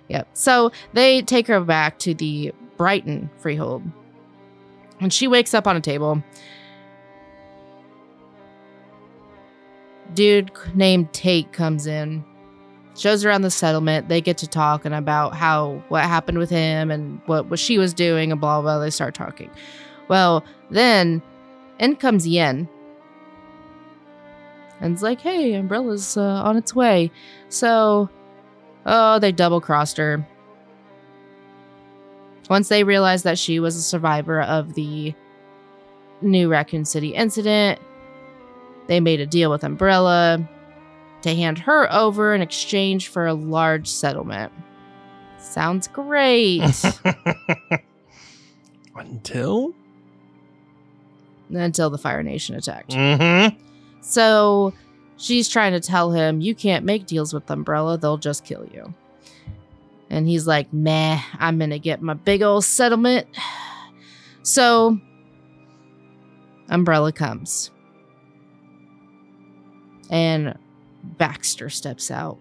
Yep. So they take her back to the Brighton Freehold. And she wakes up on a table. Dude named Tate comes in, shows around the settlement. They get to talking about how what happened with him and what, what she was doing and blah blah. They start talking. Well, then in comes Yen. And it's like, hey, Umbrella's uh, on its way. So, oh, they double crossed her. Once they realized that she was a survivor of the New Raccoon City incident, they made a deal with Umbrella to hand her over in exchange for a large settlement. Sounds great. <laughs> Until? Until the Fire Nation attacked. Mm-hmm. So she's trying to tell him, You can't make deals with Umbrella, they'll just kill you. And he's like, Meh, I'm gonna get my big old settlement. <sighs> So Umbrella comes. And Baxter steps out.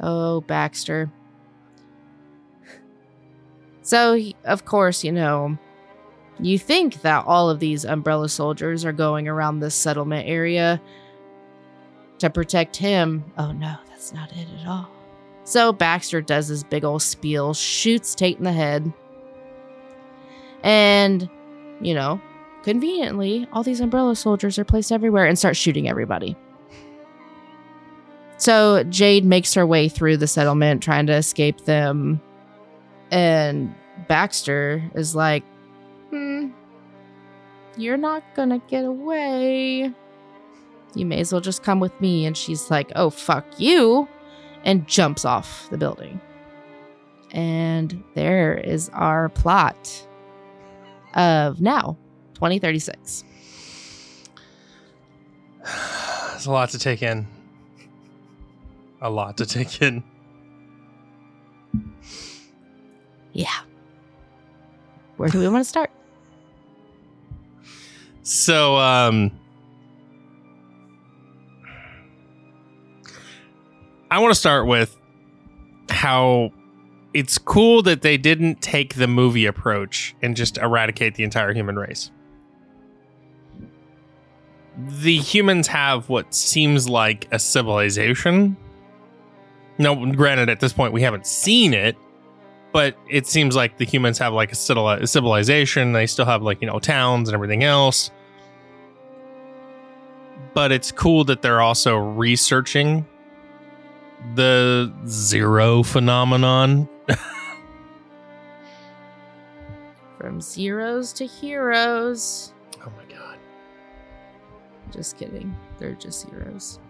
Oh, Baxter. So, of course, you know, you think that all of these umbrella soldiers are going around this settlement area to protect him. Oh no, that's not it at all. So Baxter does his big old spiel, shoots Tate in the head. And, you know, conveniently, all these umbrella soldiers are placed everywhere and start shooting everybody. So Jade makes her way through the settlement trying to escape them. And Baxter is like, hmm, you're not gonna get away. You may as well just come with me. And she's like, oh, fuck you. And jumps off the building. And there is our plot of now, 2036. <sighs> There's a lot to take in. A lot to take in. Yeah. Where do we want to start? So, um, I want to start with how it's cool that they didn't take the movie approach and just eradicate the entire human race. The humans have what seems like a civilization. No, granted, at this point, we haven't seen it, but it seems like the humans have like a civilization. They still have like, you know, towns and everything else but it's cool that they're also researching the zero phenomenon. <laughs> From zeros to heroes. Oh my god. Just kidding. They're just zeros.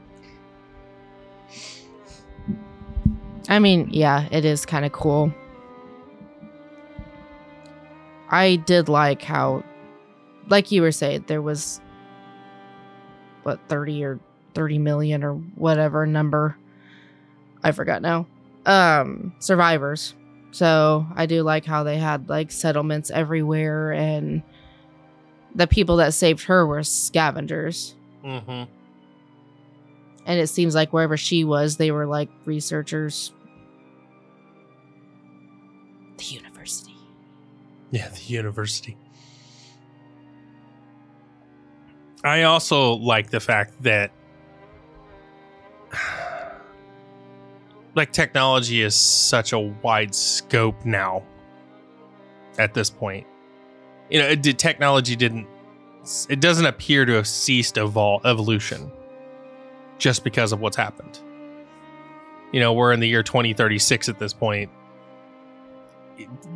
I mean, yeah, it is kind of cool. I did like how, like you were saying, there was, what, 30 or 30 million or whatever number. I forgot now. Um, survivors. So I do like how they had like settlements everywhere and the people that saved her were scavengers. Mm-hmm. And it seems like wherever she was, they were like researchers. The university. Yeah, the university. I also like the fact that <sighs> like technology is such a wide scope now at this point. You know, it did technology didn't it doesn't appear to have ceased evol- evolution just because of what's happened. You know, we're in the year 2036 at this point.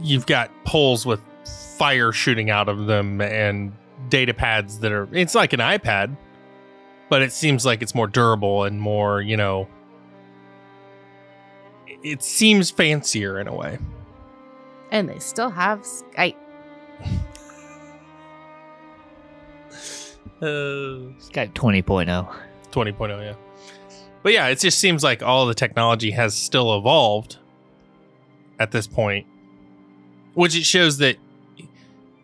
You've got poles with fire shooting out of them and data pads that are it's like an iPad, but it seems like it's more durable and more, you know, it seems fancier in a way. And they still have Skype. <laughs> Uh, Skype 20.0. 20.0, yeah. But yeah, it just seems like all the technology has still evolved at this point, which it shows that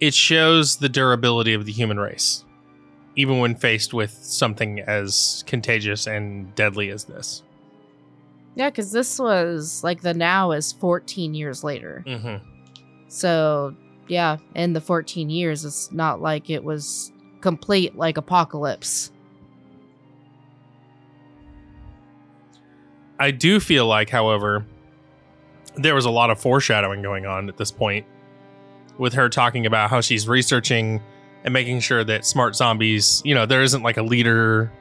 it shows the durability of the human race, even when faced with something as contagious and deadly as this. Yeah, because this was like the now is 14 years later. Mm-hmm. So yeah, in the 14 years, it's not like it was complete like apocalypse. I do feel like, however, there was a lot of foreshadowing going on at this point with her talking about how she's researching and making sure that smart zombies, you know, there isn't like a leader,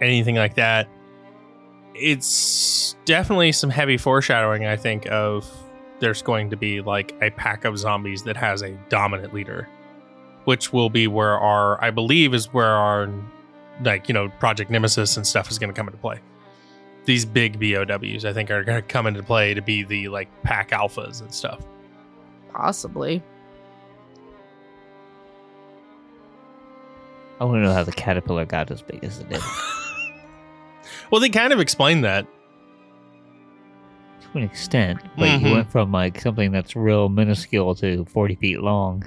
anything like that. It's definitely some heavy foreshadowing, I think, of there's going to be like a pack of zombies that has a dominant leader, which will be where our, I believe, is where our, like, you know, Project Nemesis and stuff is going to come into play these big BOWs, I think, are going to come into play to be the like pack alphas and stuff. Possibly. I want to know how the caterpillar got as big as it did. <laughs> <laughs> well, they kind of explained that. to an extent, but Mhm. you went from like something that's real minuscule to 40 feet long.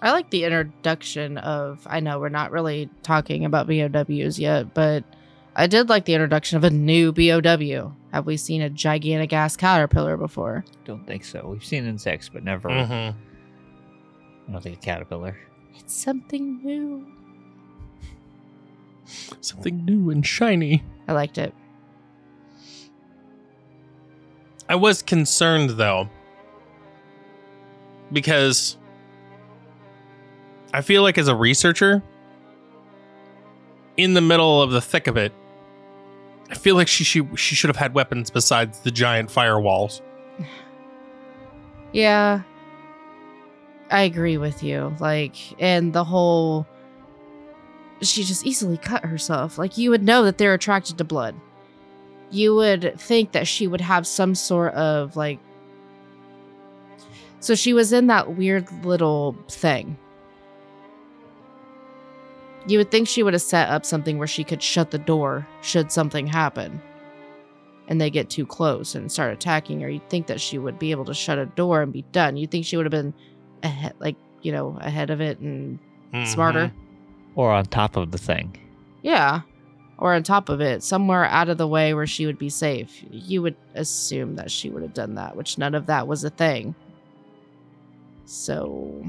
I like the introduction of. I know we're not really talking about BOWs yet, but I did like the introduction of a new BOW. Have we seen a gigantic ass caterpillar before? Don't think so. We've seen insects, but never. Mm-hmm. I don't think a caterpillar. It's something new. Something new and shiny. I liked it. I was concerned though, because I feel like as a researcher, in the middle of the thick of it, I feel like she she, she should have had weapons besides the giant firewalls. Yeah. I agree with you. Like, and the whole. She just easily cut herself. Like, you would know that they're attracted to blood. You would think that she would have some sort of, like. So she was in that weird little thing. You would think she would have set up something where she could shut the door should something happen and they get too close and start attacking her, you'd think that she would be able to shut a door and be done. You'd think she would have been ahead, like you know, ahead of it and mm-hmm. smarter. Or on top of the thing. Yeah, or on top of it, somewhere out of the way where she would be safe. You would assume that she would have done that, which none of that was a thing. So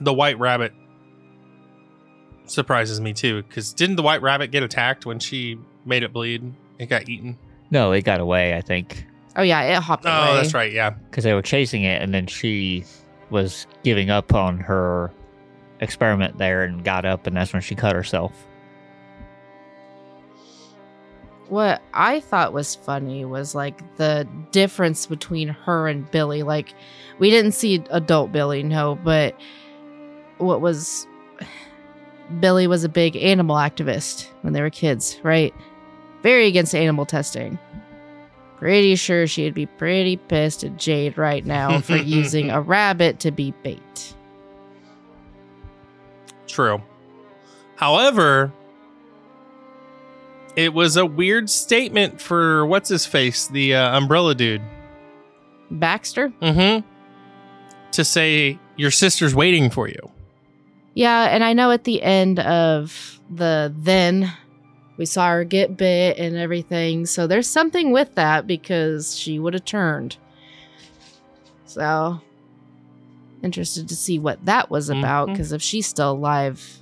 The white rabbit surprises me too, because didn't the white rabbit get attacked when she made it bleed? It got eaten. No, it got away, I think. Oh yeah, it hopped Oh, away. that's right. Yeah. Because they were chasing it, and then she was giving up on her experiment there and got up, and that's when she cut herself. What I thought was funny was like the difference between her and Billie. Like, we didn't see adult Billie, no, but what was <sighs> Billie was a big animal activist when they were kids, right? Very against animal testing. Pretty sure she'd be pretty pissed at Jade right now <laughs> for using a rabbit to be bait. True. However, it was a weird statement for what's his face, the uh, umbrella dude. Baxter? Mm-hmm. To say your sister's waiting for you. Yeah, and I know at the end of the then we saw her get bit and everything. So there's something with that because she would have turned. So interested to see what that was about because if she's still alive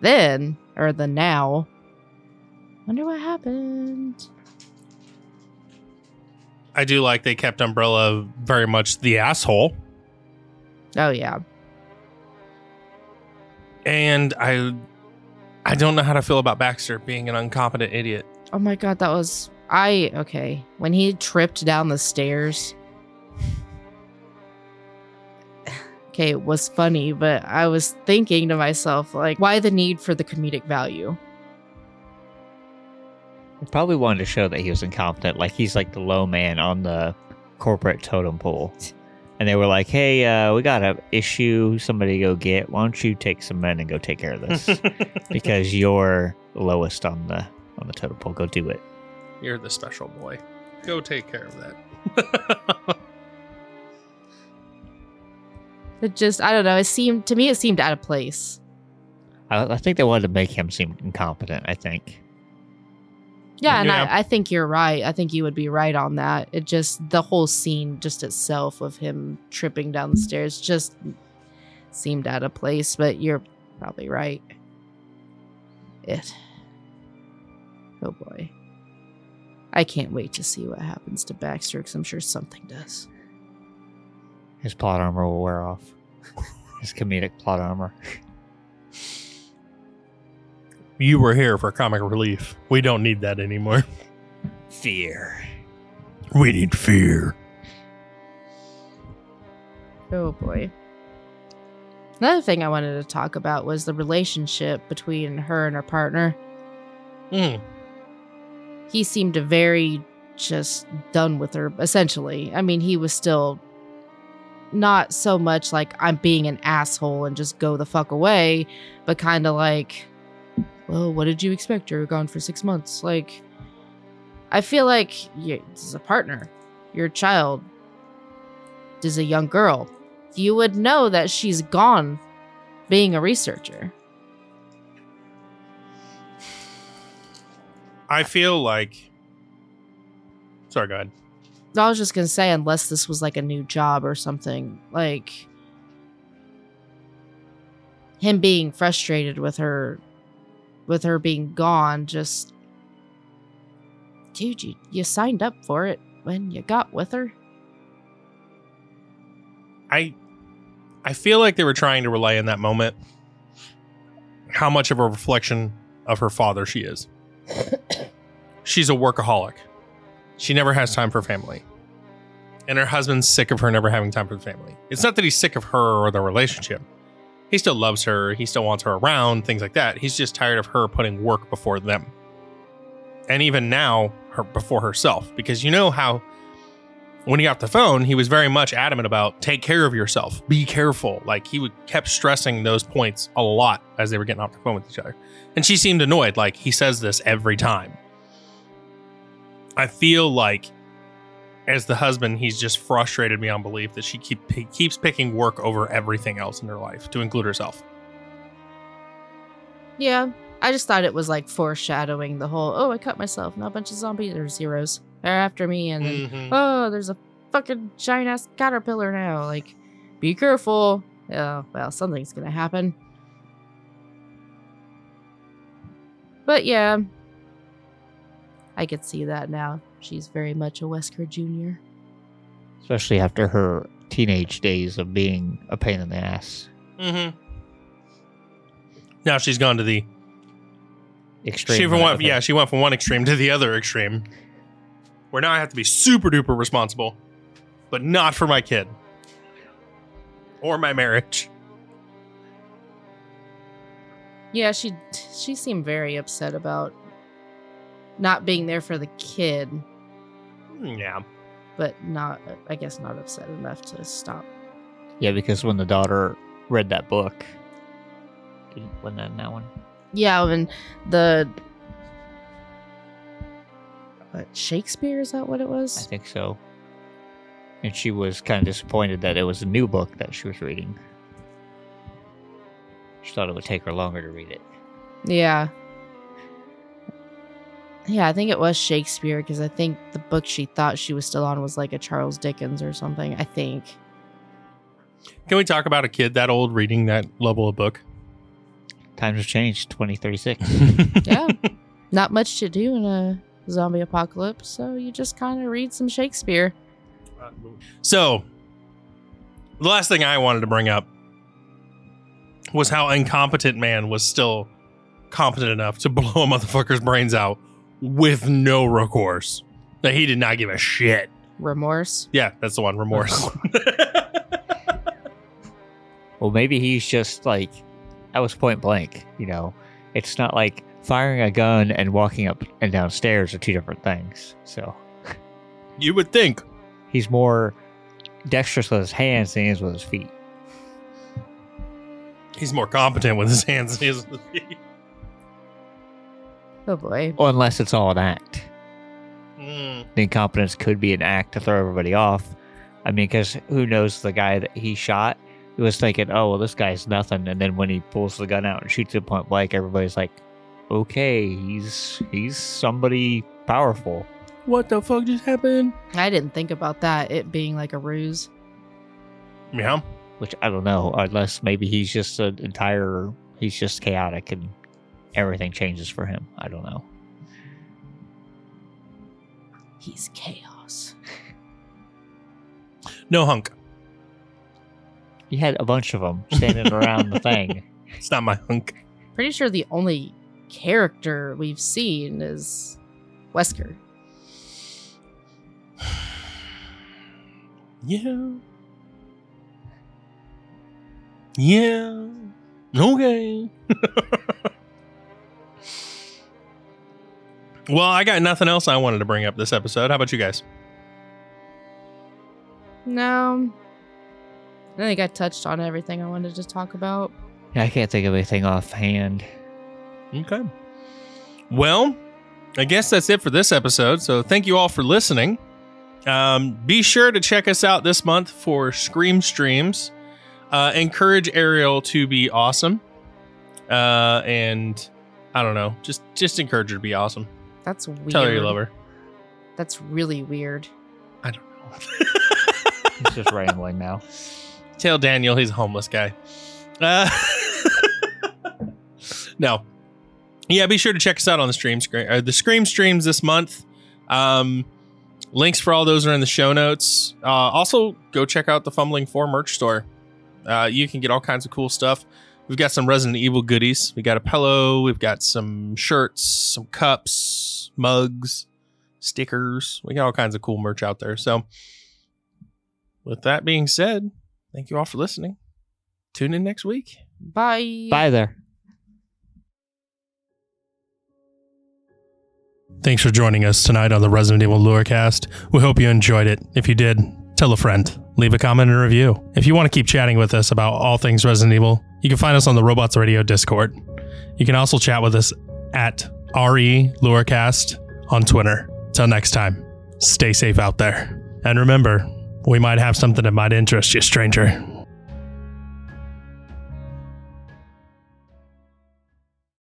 then or the now, wonder what happened. I do like they kept Umbrella very much the asshole. Oh yeah. And I I don't know how to feel about Baxter being an incompetent idiot. Oh my god, that was I okay. When he tripped down the stairs. <sighs> Okay, it was funny, but I was thinking to myself, like, why the need for the comedic value? They probably wanted to show that he was incompetent, like he's like the low man on the corporate totem pole. And they were like, "Hey, uh, we got an issue. Somebody go get. Why don't you take some men and go take care of this? <laughs> because you're the lowest on the on the totem pole. Go do it." You're the special boy. Go take care of that. <laughs> It just, I don't know. It seemed to me, it seemed out of place. I, I think they wanted to make him seem incompetent. I think. Yeah, and Yeah. I, I think you're right. I think you would be right on that. It just the whole scene, just itself, of him tripping down the stairs, just seemed out of place. But you're probably right. It. Oh boy. I can't wait to see what happens to Baxter because I'm sure something does. His plot armor will wear off. <laughs> His comedic plot armor. You were here for comic relief. We don't need that anymore. Fear. We need fear. Oh boy. Another thing I wanted to talk about was the relationship between her and her partner. Mm. he seemed very just done with her essentially i mean he was still not so much like i'm being an asshole and just go the fuck away but kind of like well what did you expect you're gone for six months like i feel like you, this is a partner your child is a young girl you would know that she's gone being a researcher I feel like. Sorry, go ahead. I was just gonna say, unless this was like a new job or something, like him being frustrated with her, with her being gone, just dude, you you signed up for it when you got with her. I I feel like they were trying to relay in that moment how much of a reflection of her father she is. <coughs> She's a workaholic. She never has time for family. And her husband's sick of her never having time for the family. It's not that he's sick of her or the relationship. He still loves her, he still wants her around, things like that. He's just tired of her putting work before them. And even now, her before herself. Because you know how when he got the phone, he was very much adamant about take care of yourself, be careful. Like he would kept stressing those points a lot as they were getting off the phone with each other. And she seemed annoyed, like he says this every time. I feel like as the husband, he's just frustrated beyond belief that she keep, keeps picking work over everything else in her life, to include herself. Yeah, I just thought it was like foreshadowing the whole. Oh, I cut myself. Now a bunch of zombies or zeros are after me, and then Mhm. oh, there's a fucking giant ass caterpillar now. Like, be careful. Yeah, well, something's gonna happen. But yeah, I could see that now. She's very much a Wesker Jr. Especially after her teenage days of being a pain in the ass. Mm-hmm. Now she's gone to the Extreme. she from right, one, okay. yeah, she went from one extreme to the other extreme. Where now I have to be super duper responsible, but not for my kid or my marriage. Yeah, she she seemed very upset about not being there for the kid, Hmm, yeah, but not I guess not upset enough to stop. Yeah, because when the daughter read that book, did wasn't that in that one? Yeah, and the what, Shakespeare is that what it was? I think so. And she was kind of disappointed that it was a new book that she was reading. She thought it would take her longer to read it. Yeah. Yeah, I think it was Shakespeare because I think the book she thought she was still on was like a Charles Dickens or something. I think. can we talk about a kid that old reading that level of book? Times have changed. Twenty thirty six. <laughs> Yeah. Not much to do in a zombie apocalypse, so you just kind of read some Shakespeare. So, the last thing I wanted to bring up was how incompetent man was still competent enough to <laughs> blow a motherfucker's brains out with no recourse. That he did not give a shit. Remorse. Yeah, that's the one. Remorse. <laughs> Well, maybe he's just like, that was point blank. You know, it's not like firing a gun and walking up and downstairs are two different things. So <laughs> you would think. he's more dexterous with his hands than he is with his feet. He's more competent with his hands than he is with his feet. Oh boy. Well, unless it's all an act. Mm. The incompetence could be an act to throw everybody off. I mean, because who knows the guy that he shot? He was thinking, oh, well, this guy's nothing. And then when he pulls the gun out and shoots it point blank, everybody's like, okay, he's he's somebody powerful. What the fuck just happened? I didn't think about that, it being like a ruse. Yeah. Which I don't know, unless maybe he's just an entire. He's just chaotic and everything changes for him. I don't know. He's chaos. No hunk. He had a bunch of them standing around the thing. <laughs> <laughs> It's not my hunk. Pretty sure the only character we've seen is Wesker. <sighs> Yeah. Yeah. Okay. <laughs> well, I got nothing else I wanted to bring up this episode. How about you guys? No. I think I touched on everything I wanted to talk about. Yeah, I can't think of anything offhand. Okay. Well, I guess that's it for this episode. So thank you all for listening. Um, be sure to check us out this month for Scream Streams. Uh, encourage Ariel to be awesome. Uh, and I don't know, just just encourage her to be awesome. That's weird. Tell her you love her. That's really weird. I don't know. <laughs> He's just rambling now. <laughs> Tell Daniel he's a homeless guy. Uh, <laughs> no. Yeah, be sure to check us out on the stream screen. Uh, the Scream streams this month. Um, links for all those are in the show notes. Uh, also, go check out the Fumbling Four merch store. Uh, you can get all kinds of cool stuff. We've got some Resident Evil goodies. We got a pillow. We've got some shirts, some cups, mugs, stickers. We got all kinds of cool merch out there. So, with that being said, thank you all for listening. Tune in next week. Bye. Bye there. Thanks for joining us tonight on the Resident Evil Lorecast. We hope you enjoyed it. If you did, tell a friend. Leave a comment and review. If you want to keep chatting with us about all things Resident Evil, you can find us on the Robots Radio Discord. You can also chat with us at RE Lorecast on Twitter. Till next time, stay safe out there. And remember, we might have something that might interest you, stranger.